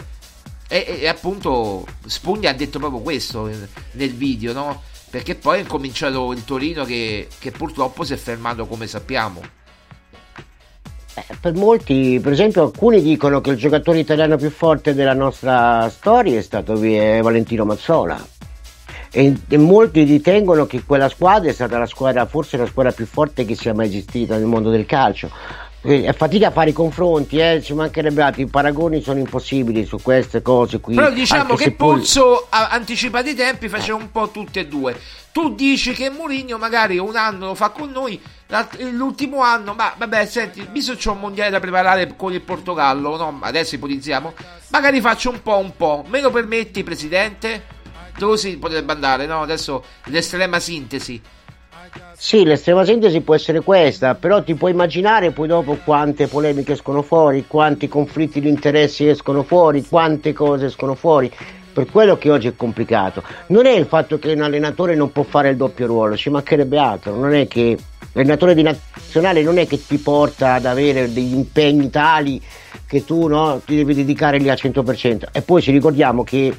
e, appunto Spugna ha detto proprio questo nel- video, no? Perché poi è cominciato il Torino che, che purtroppo si è fermato come sappiamo. Eh, per molti, per esempio, alcuni dicono che il giocatore italiano più forte della nostra storia è stato eh, Valentino Mazzola. E, e molti ritengono che quella squadra è stata la squadra, forse la squadra più forte che sia mai esistita nel mondo del calcio. Eh, È fatica a fare i confronti, eh, ci mancherebbe altro, i paragoni sono impossibili su queste cose qui. Però diciamo che poi- Pozzo ha anticipato i tempi, faceva un po' tutti e due. Tu dici che Mourinho magari un anno lo fa con noi, l'ultimo anno, ma vabbè, senti, visto che c'è un mondiale da preparare con il Portogallo, no? Adesso ipotizziamo, magari faccio un po' un po'. Me lo permetti, presidente? Si potrebbe andare, no? Adesso l'estrema sintesi. Sì, l'estrema sintesi può essere questa, però ti puoi immaginare poi dopo quante polemiche escono fuori, quanti conflitti di interessi escono fuori, quante cose escono fuori. Per quello che oggi è complicato. Non è il fatto che un allenatore non può fare il doppio ruolo, ci mancherebbe altro. Non è che l'allenatore di nazionale non è che ti porta ad avere degli impegni tali che tu no, ti devi dedicare lì al 100%. E poi ci ricordiamo che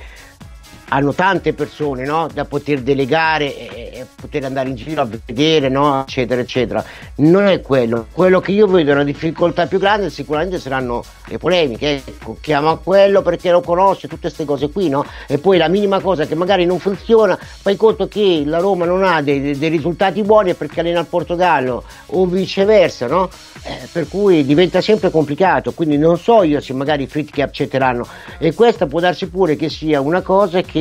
hanno tante persone no, da poter delegare e, e poter andare in giro a vedere, no, eccetera, eccetera. Non è quello. Quello che io vedo una difficoltà più grande sicuramente saranno le polemiche. Ecco, chiama quello perché lo conosce, tutte queste cose qui, no? E poi la minima cosa che magari non funziona, fai conto che la Roma non ha dei, dei risultati buoni perché allena il Portogallo o viceversa, no? Eh, per cui diventa sempre complicato. Quindi non so io se magari i Fritchi accetteranno. E questa può darsi pure che sia una cosa che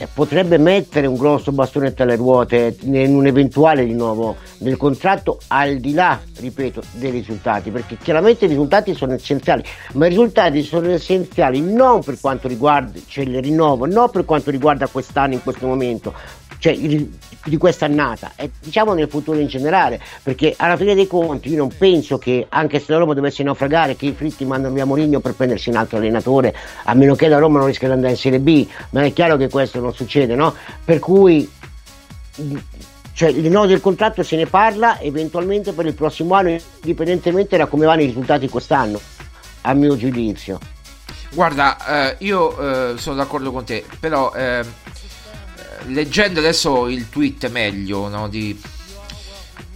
eh, potrebbe mettere un grosso bastone tra le ruote in un eventuale rinnovo del contratto al di là, ripeto, dei risultati, perché chiaramente i risultati sono essenziali, ma i risultati sono essenziali non per quanto riguarda cioè il rinnovo, non per quanto riguarda quest'anno in questo momento, cioè di quest'annata e diciamo nel futuro in generale perché alla fine dei conti io non penso che anche se la Roma dovesse naufragare che i fritti mandano via Mourinho per prendersi un altro allenatore a meno che la Roma non rischia di andare in Serie B ma è chiaro che questo non succede no? per cui cioè il rinnovo del contratto se ne parla eventualmente per il prossimo anno indipendentemente da come vanno i risultati quest'anno a mio giudizio Guarda, eh, io eh, sono d'accordo con te, però eh, leggendo adesso il tweet meglio no, di,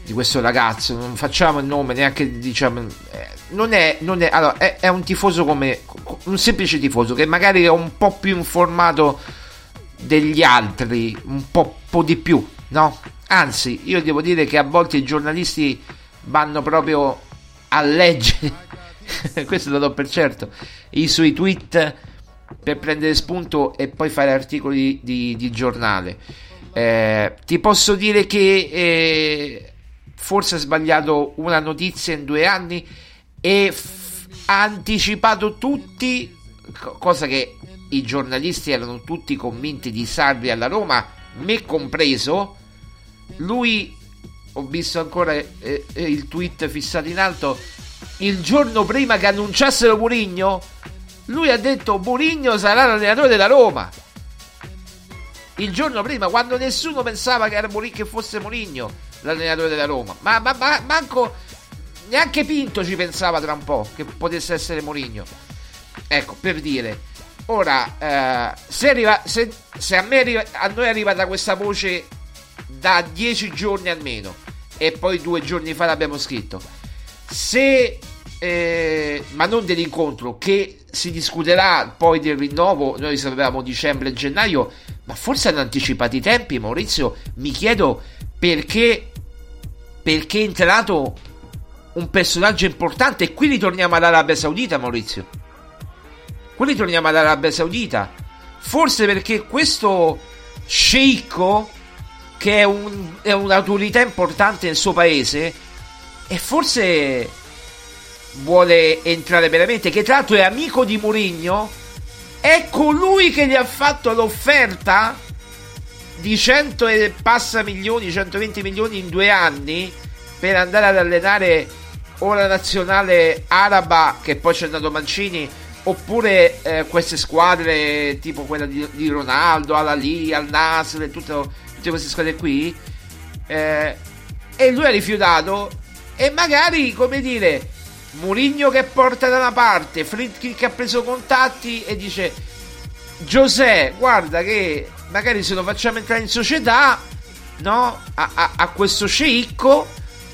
di, questo ragazzo, non facciamo il nome neanche diciamo. Eh, non è, non è, allora, è, è, un tifoso come un semplice tifoso che magari è un po' più informato degli altri, un po', po di più, no? Anzi, io devo dire che a volte i giornalisti vanno proprio a leggere, questo lo do per certo, i suoi tweet per prendere spunto e poi fare articoli di, di giornale. Eh, ti posso dire che eh, forse ha sbagliato una notizia in due anni e f- ha anticipato tutti, cosa che i giornalisti erano tutti convinti di Sarri alla Roma, me compreso. Lui, ho visto ancora eh, eh il tweet fissato in alto, il giorno prima che annunciassero Murigno, lui ha detto Murigno sarà l'allenatore della Roma. Il giorno prima, quando nessuno pensava che, Murigno, che fosse Murigno l'allenatore della Roma. Ma, ma, ma, manco neanche Pinto ci pensava tra un po' che potesse essere Murigno. Ecco, per dire. Ora, eh, se, arriva, se, se a, arriva, a noi è arrivata questa voce da dieci giorni almeno, e poi due giorni fa l'abbiamo scritto, se, eh, ma non dell'incontro, che si discuterà poi del rinnovo, noi sapevamo dicembre e gennaio, ma forse hanno anticipato i tempi, Maurizio, mi chiedo perché, perché è entrato un personaggio importante e qui ritorniamo all'Arabia Saudita, Maurizio. Qui ritorniamo all'Arabia Saudita. Forse perché questo sceicco, che è, un, è un'autorità importante nel suo paese, e forse vuole entrare veramente, che tra l'altro è amico di Mourinho, è colui che gli ha fatto l'offerta di 100 e passa milioni, 120 milioni in due anni per andare ad allenare o la nazionale araba che poi c'è andato Mancini oppure eh, queste squadre tipo quella di, di Ronaldo, Al-Ali, Al-Nasr, tutte, tutte queste squadre qui eh, e lui ha rifiutato e magari come dire Murigno che porta da una parte Friedkin che ha preso contatti e dice Giuseppe guarda che magari se lo facciamo entrare in società no a, a, a questo sceicco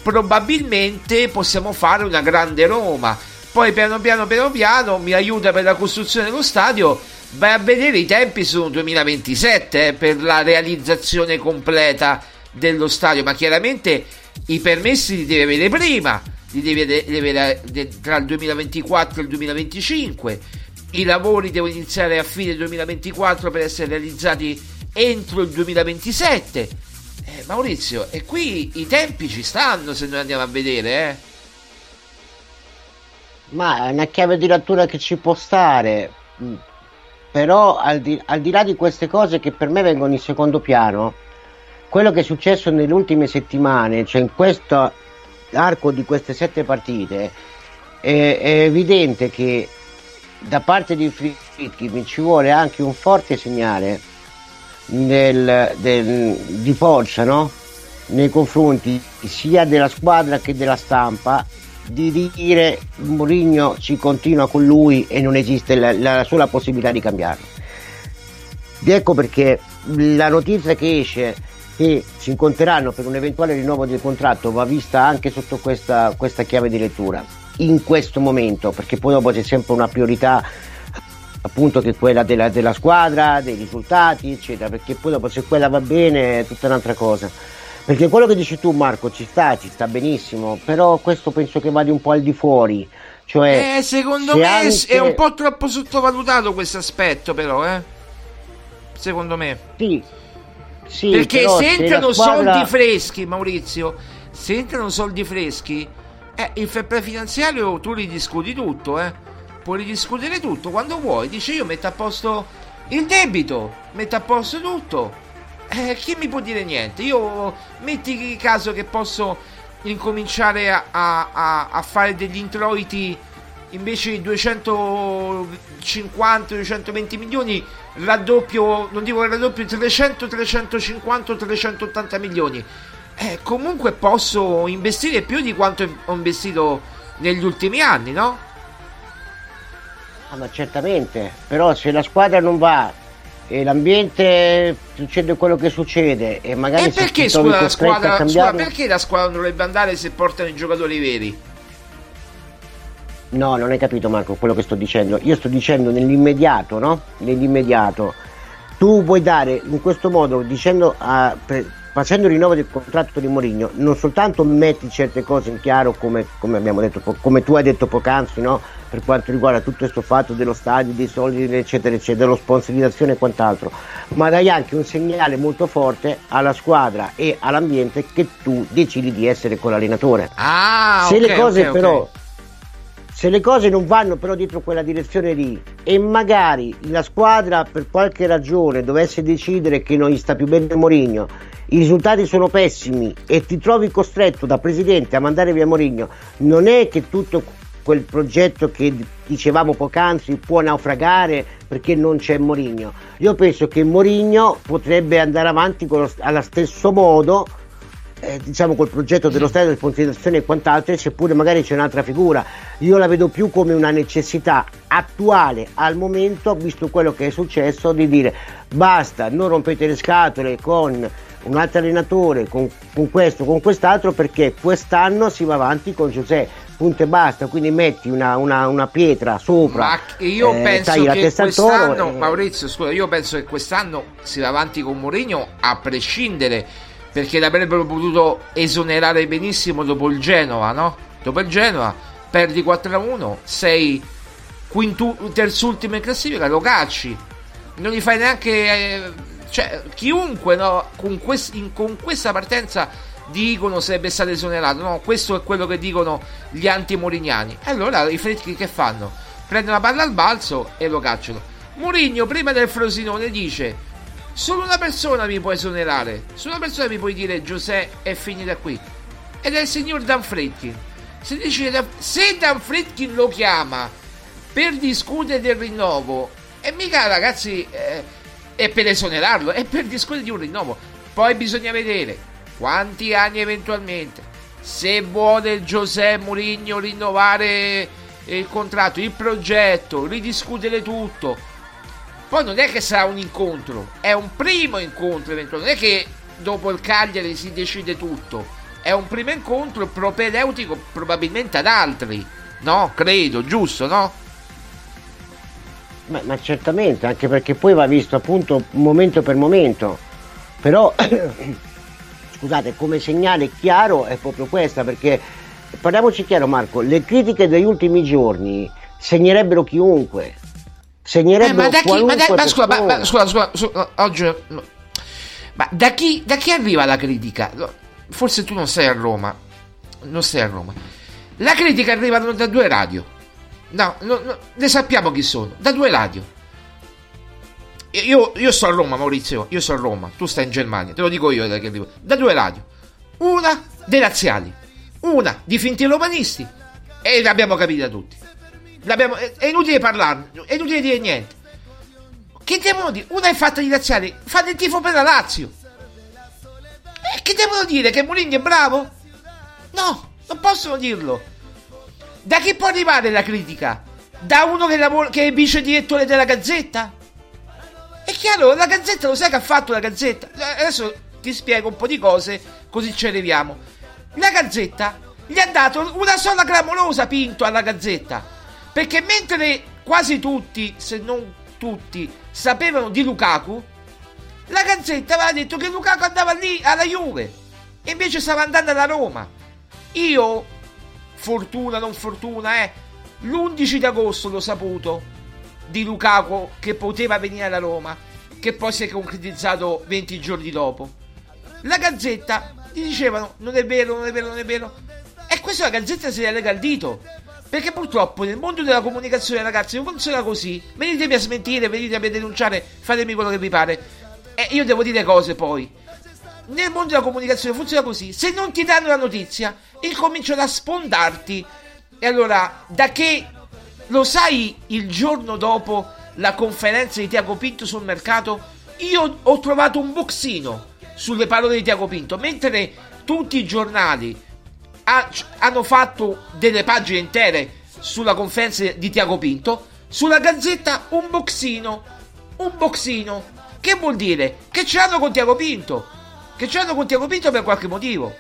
probabilmente possiamo fare una grande Roma. Poi piano piano piano piano mi aiuta per la costruzione dello stadio vai a vedere i tempi sono 2027 eh, per la realizzazione completa dello stadio ma chiaramente i permessi li deve avere prima li deve, deve avere tra il 2024 e il 2025 i lavori devono iniziare a fine 2024 per essere realizzati entro il 2027 eh, Maurizio e qui i tempi ci stanno se noi andiamo a vedere eh ma è una chiave di lettura che ci può stare. Mm. Però al di, al di là di queste cose che per me vengono in secondo piano, quello che è successo nelle ultime settimane, cioè in questo arco di queste sette partite, è, è evidente che da parte di Fritkin ci vuole anche un forte segnale del, del, di forza no? nei confronti sia della squadra che della stampa di dire Mourinho ci continua con lui e non esiste la, la sola possibilità di cambiarlo. Ecco perché la notizia che esce che si incontreranno per un eventuale rinnovo del contratto va vista anche sotto questa, questa chiave di lettura in questo momento perché poi dopo c'è sempre una priorità appunto che è quella della, della squadra, dei risultati eccetera perché poi dopo se quella va bene è tutta un'altra cosa perché quello che dici tu, Marco, ci sta, ci sta benissimo, però questo penso che vada un po' al di fuori. Cioè, eh, secondo me anche... è un po' troppo sottovalutato questo aspetto, però, eh. Secondo me. Sì. Sì Perché se entrano squadra... soldi freschi, Maurizio, se entrano soldi freschi, eh, il fair play finanziario tu li discuti tutto, eh. Puoi ridiscutere tutto quando vuoi. Dice io metto a posto il debito, metto a posto tutto eh, chi mi può dire niente? Io metti caso che posso incominciare a, a, a fare degli introiti invece di 250 220 milioni raddoppio non dico raddoppio 300 350 380 milioni eh, comunque posso investire più di quanto ho investito negli ultimi anni no? Ah, ma certamente, però se la squadra non va e l'ambiente succede quello che succede e magari e perché scusa, la squadra, scusa, perché la squadra non dovrebbe andare se portano i giocatori veri? No, non hai capito Marco quello che sto dicendo. Io sto dicendo nell'immediato, no? Nell'immediato. Tu puoi dare in questo modo, dicendo a, per, facendo il rinnovo del contratto di Mourinho, non soltanto metti certe cose in chiaro come, come abbiamo detto, come tu hai detto poc'anzi, no? per quanto riguarda tutto questo fatto dello stadio, dei soldi, eccetera, eccetera, dello sponsorizzazione e quant'altro, ma dai anche un segnale molto forte alla squadra e all'ambiente che tu decidi di essere con l'allenatore. Ah, Se okay, le cose okay, però okay se le cose non vanno però dietro quella direzione lì e magari la squadra per qualche ragione dovesse decidere che non gli sta più bene Mourinho i risultati sono pessimi e ti trovi costretto da presidente a mandare via Mourinho non è che tutto quel progetto che dicevamo poc'anzi può naufragare perché non c'è Mourinho. Io penso che Mourinho potrebbe andare avanti lo, allo stesso modo eh, diciamo col progetto dello stadio di sponsorizzazione e quant'altro, seppure magari c'è un'altra figura. Io la vedo più come una necessità attuale al momento, visto quello che è successo, di dire basta, non rompete le scatole con un altro allenatore, con, con questo, con quest'altro, perché quest'anno si va avanti con Giuseppe punto e basta, quindi metti una, una, una pietra sopra. Ma io eh, penso che quest'anno, e... Maurizio, scusa, io penso che quest'anno si va avanti con Mourinho a prescindere perché l'avrebbero potuto esonerare benissimo dopo il Genova, no? Dopo il Genova perdi 4-1, sei quintu- terzultimo in classifica, lo cacci. Non gli fai neanche... Eh, cioè, chiunque no, con, quest- in, con questa partenza dicono sarebbe stato esonerato. No, questo è quello che dicono gli anti-morignani. E allora i freschi che fanno? Prendono la palla al balzo e lo cacciano. Mourinho prima del Frosinone dice Solo una persona mi può esonerare. Solo una persona mi può dire Giuseppe è finita qui. Ed è il signor Dan Fritkin. Se, dice, se Dan Fritkin lo chiama per discutere del rinnovo, e mica ragazzi eh, è per esonerarlo, è per discutere di un rinnovo. Poi bisogna vedere quanti anni eventualmente. Se vuole Giuseppe Mourinho rinnovare il contratto, il progetto, ridiscutere tutto poi non è che sarà un incontro, è un primo incontro eventualmente, non è che dopo il Cagliari si decide tutto, è un primo incontro propedeutico probabilmente ad altri, no? Credo, giusto, no? Ma, ma certamente, anche perché poi va visto appunto momento per momento, però scusate, come segnale chiaro è proprio questa, perché parliamoci chiaro Marco, le critiche degli ultimi giorni segnerebbero chiunque segnerebbe eh, ma da chi, ma, da, ma, scusa, ma, ma, scusa, scusa, scusa, oggi ma da chi, da chi arriva la critica? Forse tu non sei a Roma. Non sei a Roma. La critica arriva da due radio. No, no, no ne sappiamo chi sono. Da due radio. Io, io sto a Roma, Maurizio. Io sto a Roma. Tu stai in Germania. Te lo dico io da che arrivo. Da due radio. Una dei razziali. Una di finti romanisti. E l'abbiamo capita tutti. L'abbiamo, è, inutile parlarne, è inutile dire niente. Che devono dire? Una è fatta di laziali, fate il tifo per la Lazio. E che devono dire? Che Mourinho è bravo? No, non possono dirlo. Da chi può arrivare la critica? Da uno che, lavora, che è vice direttore della Gazzetta? È chiaro, la Gazzetta lo sai che ha fatto la Gazzetta? Adesso ti spiego un po' di cose, così ci arriviamo. La Gazzetta gli ha dato una sola clamorosa Pinto alla Gazzetta perché mentre quasi tutti, se non tutti, sapevano di Lukaku, la Gazzetta aveva detto che Lukaku andava lì alla Juve e invece stava andando alla Roma. Io, fortuna non fortuna, eh, l'11 di agosto l'ho saputo di Lukaku che poteva venire alla Roma, che poi si è concretizzato 20 giorni dopo. La Gazzetta gli dicevano non è vero, non è vero, non è vero. E questo la Gazzetta si è lega al dito. Perché purtroppo nel mondo della comunicazione, ragazzi, non funziona così. Venitemi a smentire, venitemi a denunciare, fatemi quello che vi pare. E io devo dire cose poi. Nel mondo della comunicazione funziona così. Se non ti danno la notizia, incominciano a spondarti. E allora, da che lo sai il giorno dopo la conferenza di Tiago Pinto sul mercato, io ho trovato un boxino sulle parole di Tiago Pinto, mentre tutti i giornali ha, hanno fatto delle pagine intere sulla conferenza di Tiago Pinto. sulla gazzetta un boxino, un boxino, che vuol dire? Che ce l'hanno con Tiago Pinto, che ce l'hanno con Tiago Pinto per qualche motivo,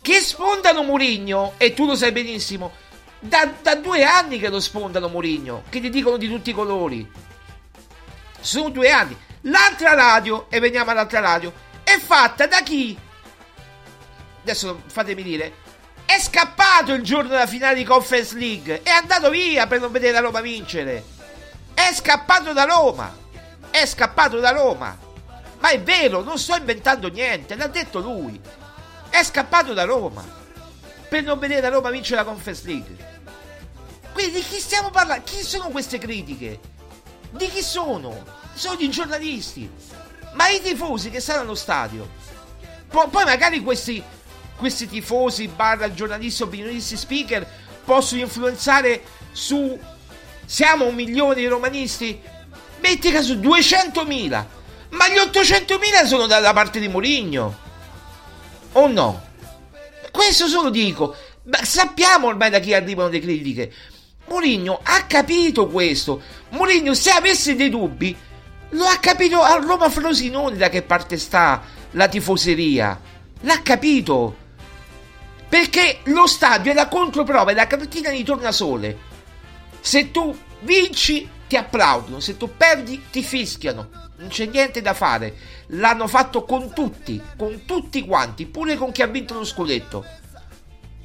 che sfondano Murigno, e tu lo sai benissimo, da, da due anni che lo sfondano Murigno, che gli dicono di tutti i colori, sono due anni, l'altra radio, e veniamo all'altra radio, è fatta da chi? Adesso fatemi dire, è scappato il giorno della finale di Conference League. È andato via per non vedere la Roma vincere. È scappato da Roma. È scappato da Roma. Ma è vero, non sto inventando niente, l'ha detto lui. È scappato da Roma per non vedere la Roma vincere la Conference League. Quindi di chi stiamo parlando? Chi sono queste critiche? Di chi sono? Sono gli giornalisti. Ma i tifosi che stanno allo stadio. Poi, poi magari questi questi tifosi, barra giornalisti, opinionisti, speaker possono influenzare su siamo un milione di romanisti? Metti caso 200.000, ma gli 800.000 sono dalla parte di Mourinho. O no? Questo solo dico. Ma sappiamo ormai da chi arrivano le critiche. Mourinho ha capito questo. Mourinho, se avesse dei dubbi, lo ha capito a Roma Frosinone da che parte sta la tifoseria. L'ha capito. Perché lo stadio è la controprova, è la cartina di tornasole. Se tu vinci ti applaudono, se tu perdi ti fischiano. Non c'è niente da fare. L'hanno fatto con tutti, con tutti quanti, pure con chi ha vinto lo scudetto.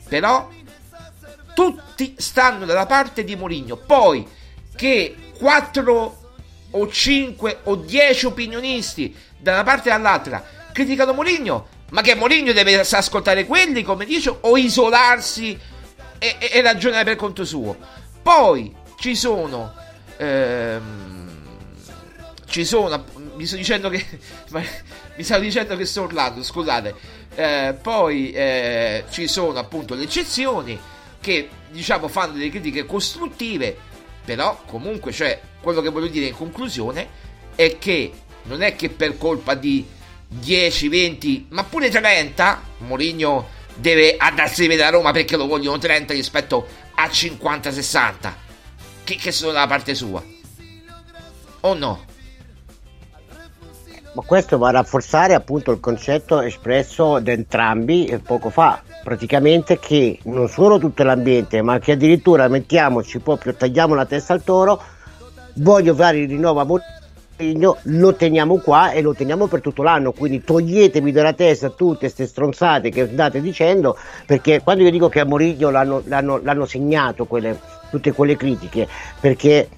Però tutti stanno dalla parte di Mourinho. Poi che 4 o 5 o 10 opinionisti da una parte e dall'altra criticano Mourinho, ma che Mourinho deve ascoltare quelli, come dice, o isolarsi e, e, e ragionare per conto suo? Poi ci sono. Ehm, ci sono. Mi sto dicendo che. mi stavo dicendo che sto urlando, scusate. Eh, poi eh, ci sono appunto le eccezioni che diciamo fanno delle critiche costruttive. Però comunque, cioè, quello che voglio dire in conclusione è che non è che per colpa di 10, 20, ma pure 30, Mourinho deve andarsi a vedere a Roma perché lo vogliono 30 rispetto a 50, 60, che, che sono dalla parte sua. O no? Ma questo va a rafforzare appunto il concetto espresso da entrambi poco fa, praticamente che non solo tutto l'ambiente, ma che addirittura mettiamoci proprio, tagliamo la testa al toro, voglio fare il rinnovo a Mourinho lo teniamo qua e lo teniamo per tutto l'anno quindi toglietevi dalla testa tutte queste stronzate che andate dicendo perché quando io dico che a Mourinho l'hanno, l'hanno, l'hanno segnato quelle, tutte quelle critiche perché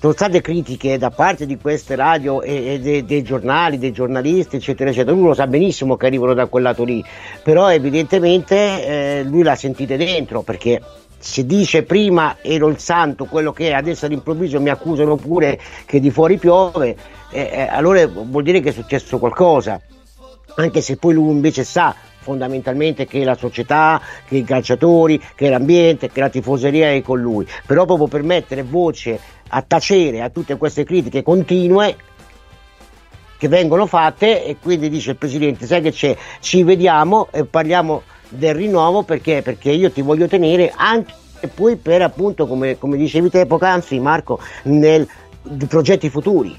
sono state critiche da parte di queste radio e, e dei, dei, giornali, dei giornalisti, eccetera, eccetera. Uno lo sa benissimo che arrivano da quel lato lì, però evidentemente eh, lui l'ha sentita dentro perché si dice prima ero il santo quello che è, adesso all'improvviso mi accusano pure che di fuori piove, eh, eh, allora vuol dire che è successo qualcosa, anche se poi lui invece sa fondamentalmente che la società, che i calciatori, che l'ambiente, che la tifoseria è con lui, però proprio per mettere voce a tacere a tutte queste critiche continue che vengono fatte e quindi dice il presidente sai che c'è, ci vediamo e parliamo del rinnovo perché? Perché io ti voglio tenere anche poi per appunto come, come dicevi te poc'anzi Marco nel progetti futuri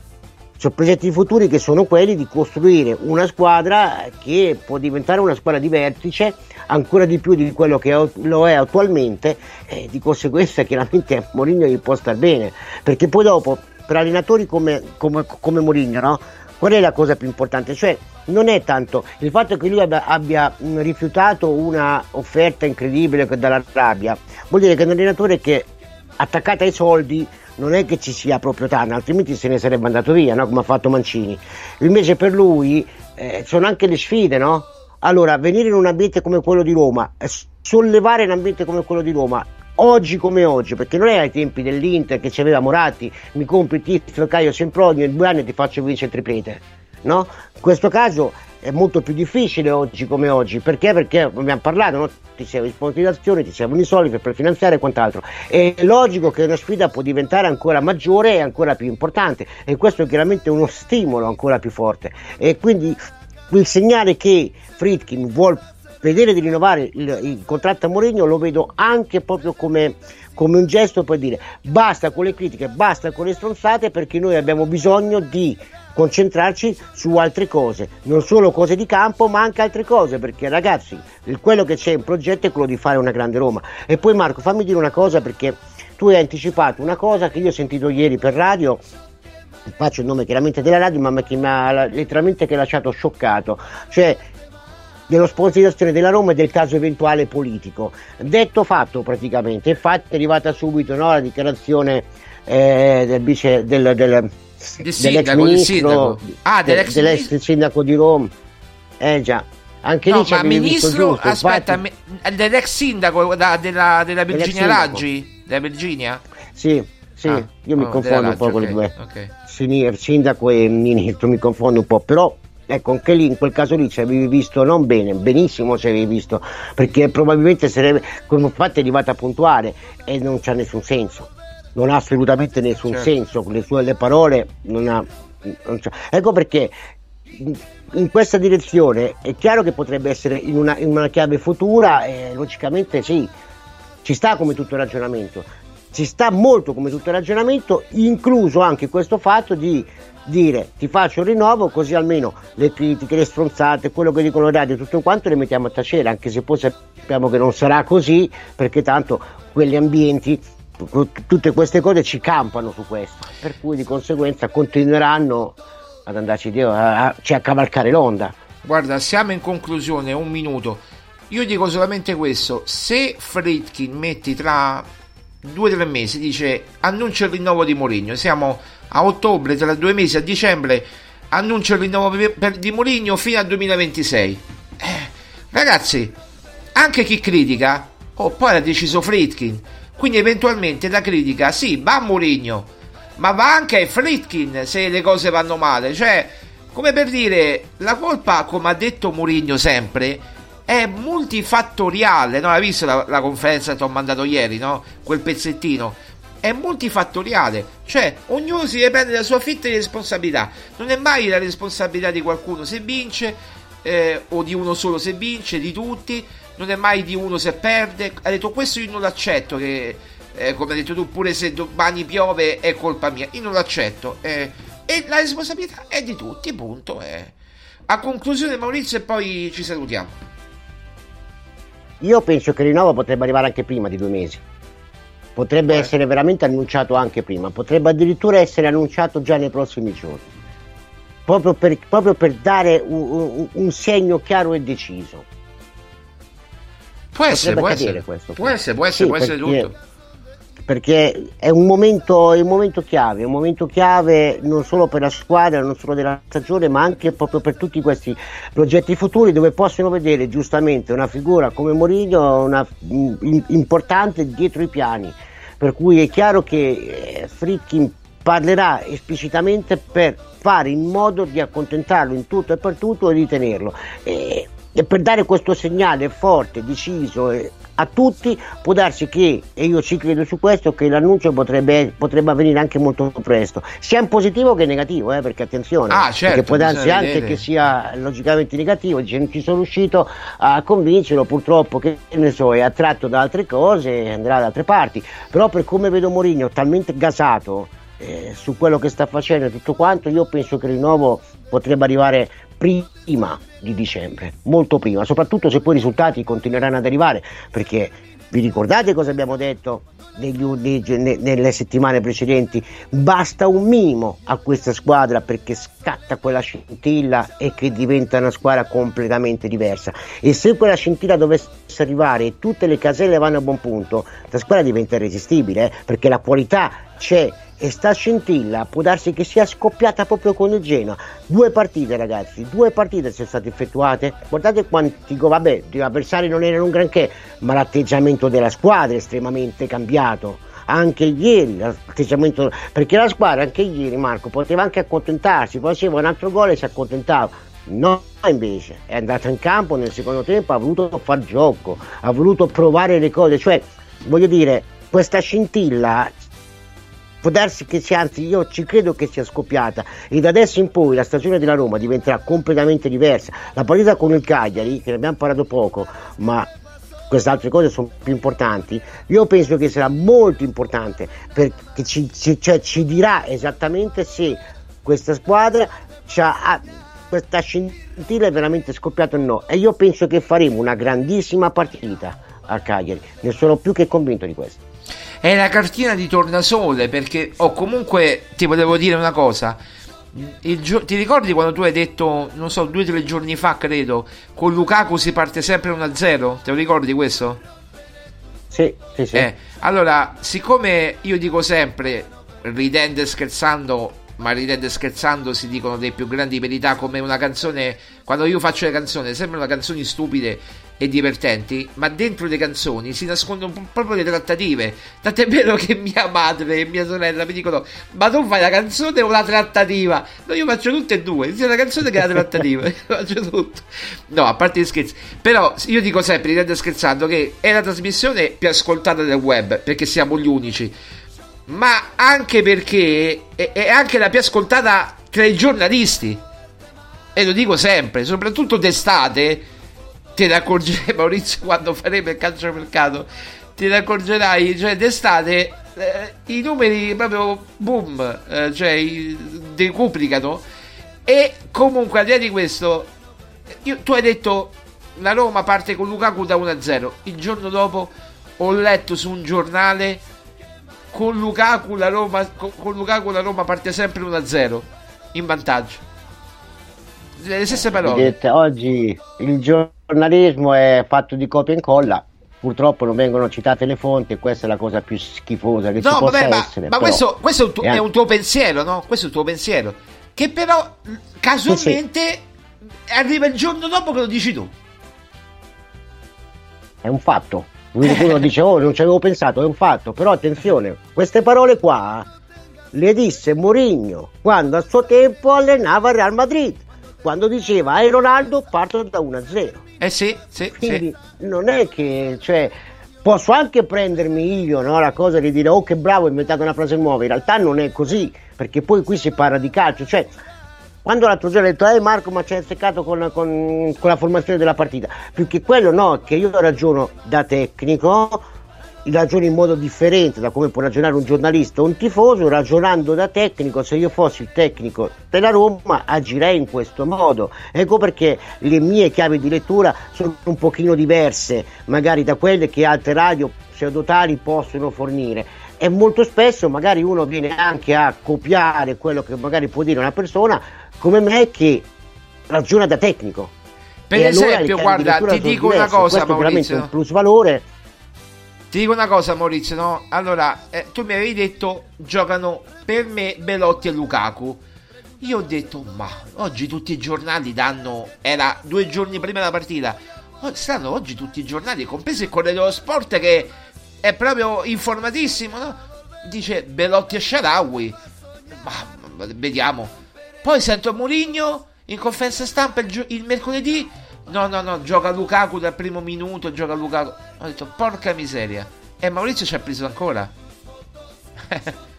cioè progetti futuri che sono quelli di costruire una squadra che può diventare una squadra di vertice ancora di più di quello che lo è attualmente e di conseguenza chiaramente Mourinho gli può star bene perché poi dopo per allenatori come, come, come Mourinho no? Qual è la cosa più importante? Cioè non è tanto il fatto che lui abbia, abbia rifiutato una offerta incredibile dall'Arabia, vuol dire che è un allenatore che attaccato ai soldi non è che ci sia proprio tanto, altrimenti se ne sarebbe andato via, no? come ha fatto Mancini. Invece per lui eh, sono anche le sfide, no? Allora, venire in un ambiente come quello di Roma, eh, sollevare un ambiente come quello di Roma, oggi come oggi, perché non è ai tempi dell'Inter che ci aveva Moratti, mi compri titolo Caio Sempronio, in due anni ti faccio vincere il triplete no? In questo caso è molto più difficile oggi come oggi, perché? Perché abbiamo parlato, no? ti serve sponsorizzazione, ti servono i soldi per finanziare e quant'altro. È logico che una sfida può diventare ancora maggiore e ancora più importante e questo è chiaramente uno stimolo ancora più forte. E quindi il segnale che Fritkin vuole vedere di rinnovare il, il contratto a Mourinho lo vedo anche proprio come, come un gesto per dire basta con le critiche, basta con le stronzate perché noi abbiamo bisogno di concentrarci su altre cose, non solo cose di campo ma anche altre cose perché ragazzi quello che c'è in progetto è quello di fare una grande Roma. E poi Marco fammi dire una cosa perché tu hai anticipato una cosa che io ho sentito ieri per radio faccio il nome chiaramente della radio ma che mi ha letteralmente lasciato scioccato. Cioè dello sponsorizzazione della Roma e del caso eventuale politico. Detto fatto praticamente, infatti è arrivata subito no, la dichiarazione eh, del vice del, del, del sindaco, ministro, ah, dell'ex, dell'ex ministro. sindaco di Roma. Eh già. Anche no, lì c'è ma ministro, giusto, aspetta, infatti, dell'ex sindaco da, della, della Virginia Raggi? Della Virginia? Sì, sì, ah, io mi oh, confondo un po' con okay, le due. Okay. Sindaco e ministro mi confondo un po', però ecco anche lì in quel caso lì ci avevi visto non bene, benissimo ci avevi visto, perché probabilmente sarebbe, come è arrivata puntuale e non c'ha nessun senso, non ha assolutamente nessun certo. senso, le sue le parole non ha, non ecco perché in questa direzione è chiaro che potrebbe essere in una, in una chiave futura e logicamente sì, ci sta come tutto il ragionamento, ci sta molto come tutto il ragionamento, incluso anche questo fatto di dire ti faccio il rinnovo così almeno le critiche, le stronzate, quello che dicono i radio, tutto quanto le mettiamo a tacere, anche se poi sappiamo che non sarà così, perché tanto quegli ambienti, tutte queste cose ci campano su questo, per cui di conseguenza continueranno ad andarci Dio, a, a, cioè a cavalcare l'onda. Guarda, siamo in conclusione, un minuto. Io dico solamente questo, se Fritkin metti tra due o tre mesi, dice annuncia il rinnovo di Mourinho, siamo a ottobre, tra due mesi a dicembre, annuncia il rinnovo di Mourinho fino al 2026. Eh, ragazzi, anche chi critica, oh, poi ha deciso Fritkin, quindi eventualmente la critica, sì, va a Mourinho, ma va anche a Fritkin se le cose vanno male, cioè, come per dire, la colpa, come ha detto Mourinho sempre, è multifattoriale, no? Hai visto la, la conferenza che ho mandato ieri, no? Quel pezzettino è multifattoriale, cioè ognuno si prende la sua fitta di responsabilità, non è mai la responsabilità di qualcuno se vince eh, o di uno solo se vince, di tutti, non è mai di uno se perde, ha detto questo io non l'accetto, che eh, come hai detto tu pure se domani piove è colpa mia, io non l'accetto eh, e la responsabilità è di tutti, punto. Eh. A conclusione Maurizio e poi ci salutiamo. Io penso che il rinnovo potrebbe arrivare anche prima di due mesi potrebbe eh. essere veramente annunciato anche prima, potrebbe addirittura essere annunciato già nei prossimi giorni, proprio per, proprio per dare un, un, segno chiaro e deciso. Può essere, può essere. Questo, può essere, può essere, sì, può essere tutto perché è un, momento, è un momento chiave, un momento chiave non solo per la squadra, non solo della stagione, ma anche proprio per tutti questi progetti futuri dove possono vedere giustamente una figura come Mourinho in, importante dietro i piani. Per cui è chiaro che eh, Frickin parlerà esplicitamente per fare in modo di accontentarlo in tutto e per tutto e di tenerlo. E, e per dare questo segnale forte, deciso e a tutti, può darsi che, e io ci credo su questo, che l'annuncio potrebbe, potrebbe avvenire anche molto presto, sia in positivo che in negativo, eh, perché attenzione, ah, certo, perché può darsi anche vedere. che sia logicamente negativo, dice non ci sono riuscito a convincerlo, purtroppo che ne so, è attratto da altre cose e andrà da altre parti, però per come vedo Mourinho talmente gasato eh, su quello che sta facendo e tutto quanto, io penso che il rinnovo potrebbe arrivare prima di dicembre, molto prima, soprattutto se poi i risultati continueranno ad arrivare, perché vi ricordate cosa abbiamo detto negli, nelle settimane precedenti? Basta un minimo a questa squadra perché scatta quella scintilla e che diventa una squadra completamente diversa. E se quella scintilla dovesse arrivare e tutte le caselle vanno a buon punto, la squadra diventa irresistibile eh? perché la qualità c'è e sta scintilla può darsi che sia scoppiata proprio con il Genoa. Due partite ragazzi, due partite sono state effettuate. Guardate quanti gol, vabbè, gli avversari non erano un granché, ma l'atteggiamento della squadra è estremamente cambiato. Anche ieri l'atteggiamento, perché la squadra anche ieri Marco poteva anche accontentarsi, faceva un altro gol e si accontentava. No, invece è andato in campo nel secondo tempo, ha voluto far gioco, ha voluto provare le cose, cioè voglio dire, questa scintilla può darsi che sia, anzi io ci credo che sia scoppiata e da adesso in poi la stagione della Roma diventerà completamente diversa. La partita con il Cagliari, che ne abbiamo parlato poco, ma queste altre cose sono più importanti, io penso che sarà molto importante perché ci, ci, cioè, ci dirà esattamente se questa squadra ha questa scintilla è veramente scoppiata o no e io penso che faremo una grandissima partita a Cagliari, ne sono più che convinto di questo. È la cartina di tornasole perché o oh, comunque ti volevo dire una cosa. Gio- ti ricordi quando tu hai detto, non so, due o tre giorni fa, credo, con Lukaku si parte sempre 1-0? Te lo ricordi questo? Sì, sì, sì. Eh, allora, siccome io dico sempre, ridendo e scherzando, ma ridendo e scherzando si dicono delle più grandi verità come una canzone, quando io faccio le canzoni, sembrano canzoni stupide e divertenti, ma dentro le canzoni si nascondono proprio le trattative. Tant'è vero che mia madre e mia sorella mi dicono: Ma tu fai la canzone o la trattativa? No, io faccio tutte e due, sia la canzone che la trattativa. faccio tutto. No, a parte gli scherzi. Però io dico sempre, ridendo scherzando, che è la trasmissione più ascoltata del web, perché siamo gli unici. Ma anche perché è anche la più ascoltata tra i giornalisti. E lo dico sempre, soprattutto d'estate te ne accorgerai Maurizio quando faremo il calciomercato te ne accorgerai cioè d'estate eh, i numeri proprio boom eh, cioè decuplicano e comunque al di là di questo io, tu hai detto la Roma parte con Lukaku da 1-0 il giorno dopo ho letto su un giornale con Lukaku la Roma, con, con Lukaku la Roma parte sempre 1-0 in vantaggio le stesse parole oggi il giornalismo è fatto di copia e incolla. Purtroppo non vengono citate le fonti e questa è la cosa più schifosa che no, ci possa vabbè, ma, essere. Ma questo, questo, è, un tuo, è, un tuo, pensiero, no? Questo è il tuo pensiero. Che però casualmente sì, sì. arriva il giorno dopo che lo dici tu. È un fatto. Qualcuno dice, oh, non ci avevo pensato, è un fatto. Però attenzione, queste parole qua le disse Mourinho quando a suo tempo allenava il Real Madrid. Quando diceva, ai Ronaldo parto da 1-0 eh sì, sì. Quindi sì. non è che, cioè, posso anche prendermi io no, la cosa di dire oh che bravo ho inventato una frase nuova, in realtà non è così, perché poi qui si parla di calcio, cioè quando l'altro giorno ho detto eh Marco ma ci hai azzeccato con, con, con, la formazione della partita, più che quello no, che io ragiono da tecnico ragioni in modo differente da come può ragionare un giornalista o un tifoso, ragionando da tecnico, se io fossi il tecnico della Roma agirei in questo modo. Ecco perché le mie chiavi di lettura sono un pochino diverse, magari da quelle che altre radio pseudotali possono fornire. E molto spesso magari uno viene anche a copiare quello che magari può dire una persona come me che ragiona da tecnico. Per e esempio, allora guarda, ti dico diverse. una cosa, Questo Maurizio. è un plus valore ti dico una cosa, Maurizio, no? Allora, eh, tu mi avevi detto giocano per me Belotti e Lukaku. Io ho detto, ma oggi tutti i giornali danno. Era due giorni prima della partita. Oh, stanno oggi tutti i giornali, compreso il Corriere dello Sport, che è proprio informatissimo, no? Dice Belotti e Sharawi. Ma vediamo. Poi sento Mourinho in conferenza stampa il, il mercoledì No, no, no, gioca Lukaku dal primo minuto, gioca Lukaku. Ho detto, porca miseria. E Maurizio ci ha preso ancora.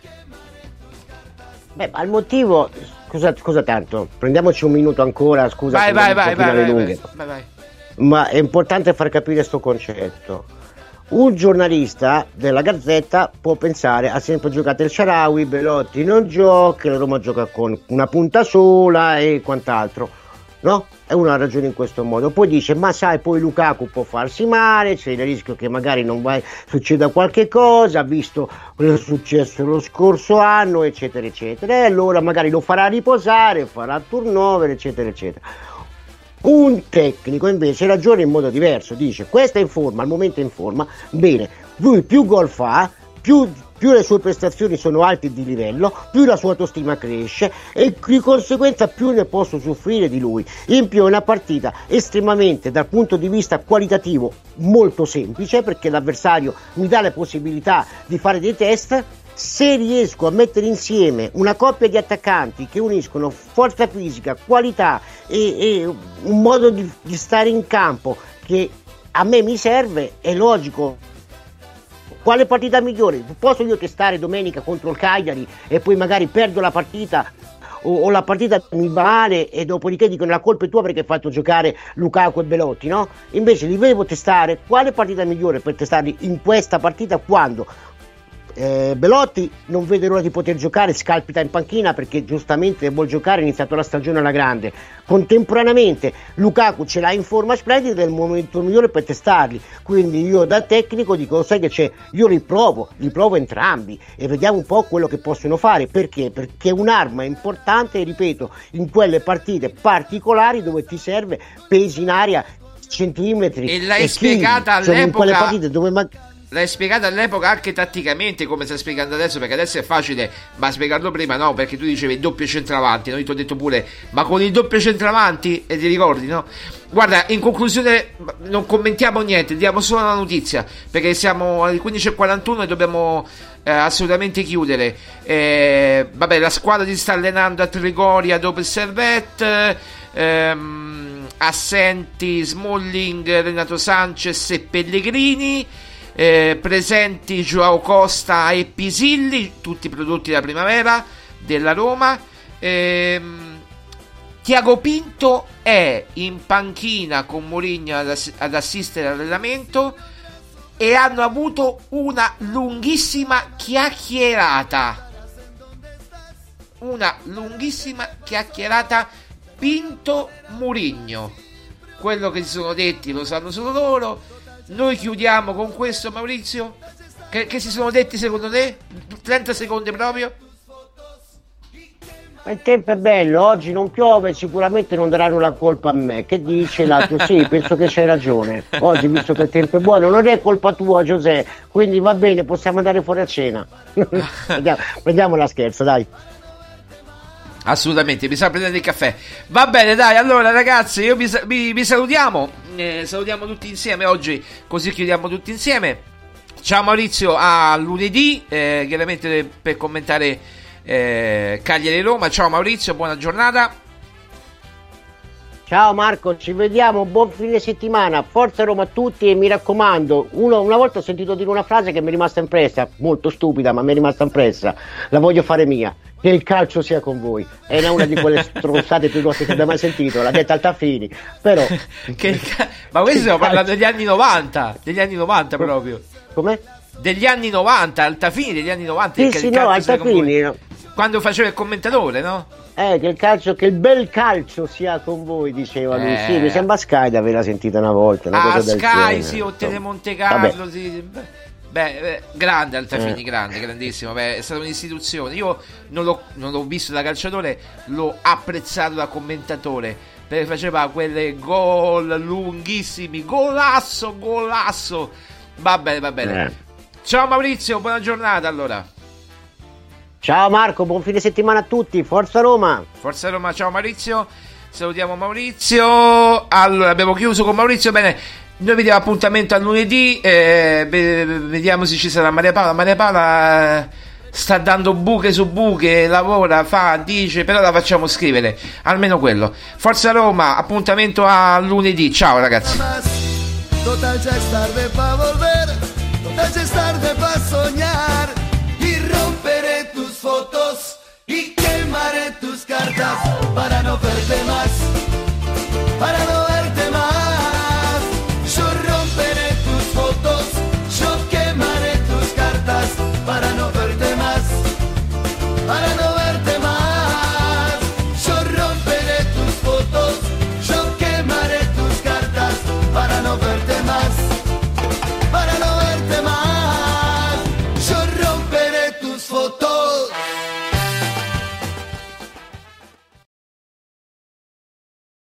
Beh, ma il motivo, scusa, scusa tanto, prendiamoci un minuto ancora, scusa. Vai, vai, vai, vai, vai, vai, vai, Ma è importante far capire questo concetto. Un giornalista della Gazzetta può pensare ha sempre giocato il Sharawi, Belotti non gioca, la Roma gioca con una punta sola e quant'altro no? Uno ha ragione in questo modo. Poi dice: Ma sai, poi Lukaku può farsi male, c'è il rischio che magari non vai, succeda qualche cosa, visto quello che è successo lo scorso anno, eccetera, eccetera. E allora magari lo farà riposare, farà turnover, eccetera, eccetera. Un tecnico invece ragiona in modo diverso, dice: Questa è in forma, al momento è in forma, bene, lui più gol fa, più più le sue prestazioni sono alte di livello, più la sua autostima cresce e di conseguenza più ne posso soffrire di lui. In più è una partita estremamente dal punto di vista qualitativo molto semplice perché l'avversario mi dà la possibilità di fare dei test se riesco a mettere insieme una coppia di attaccanti che uniscono forza fisica, qualità e, e un modo di, di, stare in campo che a me mi serve, è logico quale partita migliore? Posso io testare domenica contro il Cagliari e poi magari perdo la partita o, o, la partita mi vale e dopodiché dicono la colpa è tua perché hai fatto giocare Lukaku e Belotti, no? Invece li devo testare, quale partita migliore per testarli in questa partita quando eh, Belotti non vede l'ora di poter giocare, scalpita in panchina perché giustamente vuol giocare, ha iniziato la stagione alla grande. Contemporaneamente Lukaku ce l'ha in forma splendida, è il momento migliore per testarli. Quindi io da tecnico dico, sai che c'è, io li provo, li provo entrambi e vediamo un po' quello che possono fare. Perché? Perché è un'arma importante, ripeto, in quelle partite particolari dove ti serve pesi in aria centimetri e l'hai e spiegata chili, cioè in quelle partite dove magari l'hai spiegato all'epoca anche tatticamente come stai spiegando adesso perché adesso è facile ma spiegarlo prima no perché tu dicevi doppio centravanti no? io ti ho detto pure ma con il doppio centravanti e ti ricordi no? guarda in conclusione non commentiamo niente diamo solo la notizia perché siamo alle 15.41 e dobbiamo eh, assolutamente chiudere eh, vabbè la squadra si sta allenando a Trigoria dopo il Servette ehm, assenti Smalling Renato Sanchez e Pellegrini eh, presenti Joao Costa e Pisilli, tutti prodotti da primavera della Roma. Ehm, Tiago Pinto è in panchina con Mourinho ad, ass- ad assistere all'allenamento e hanno avuto una lunghissima chiacchierata. Una lunghissima chiacchierata Pinto Murigno. Quello che si sono detti lo sanno solo loro noi chiudiamo con questo, Maurizio. Che, che si sono detti secondo te? 30 secondi proprio. Ma il tempo è bello, oggi non piove, sicuramente non daranno la colpa a me. Che dice l'altro? Sì, penso che c'hai ragione. Oggi, visto che il tempo è buono, non è colpa tua, Giuseppe. Quindi va bene, possiamo andare fuori a cena. vediamo, vediamo la scherza, dai. Assolutamente, sa prendere il caffè. Va bene, dai, allora ragazzi, io vi, vi, vi salutiamo. Eh, salutiamo tutti insieme oggi, così chiudiamo tutti insieme. Ciao Maurizio, a lunedì, eh, chiaramente per commentare eh, Cagliari Roma. Ciao Maurizio, buona giornata. Ciao Marco, ci vediamo, buon fine settimana, forza Roma a tutti e mi raccomando, uno, una volta ho sentito dire una frase che mi è rimasta impressa, molto stupida ma mi è rimasta impressa, la voglio fare mia, che il calcio sia con voi, è una di quelle stronzate più grosse che abbia mai sentito, l'ha detta Altafini, però... ca- ma questo stiamo parlando degli anni 90, degli anni 90 proprio. Com'è? Degli anni 90, Altafini degli anni 90. Sì, sì, no, Altafini... Quando faceva il commentatore, no? Eh, che il calcio, che il bel calcio sia con voi, diceva lui. Eh. Sì, mi sembra Sky di averla sentita una volta. Una ah, cosa Sky, genere, sì, o Tele Monte Carlo, sì. Beh, eh, grande Altafini, eh. grande, grandissimo. Beh, è stata un'istituzione. Io non l'ho, non l'ho, visto da calciatore, l'ho apprezzato da commentatore. Perché faceva quelle gol lunghissimi, golasso, golasso. Va bene, va bene. Eh. Ciao Maurizio, buona giornata allora. Ciao Marco, buon fine settimana a tutti, Forza Roma! Forza Roma, ciao Maurizio, salutiamo Maurizio. Allora, abbiamo chiuso con Maurizio, bene, noi vediamo appuntamento a lunedì, eh, vediamo se ci sarà Maria Paola. Maria Paola eh, sta dando buche su buche, lavora, fa, dice, però la facciamo scrivere, almeno quello. Forza Roma, appuntamento a lunedì, ciao ragazzi. Total ya es tarde pa volver, total ya es tarde pa soñar. Cartas para no verte más, para no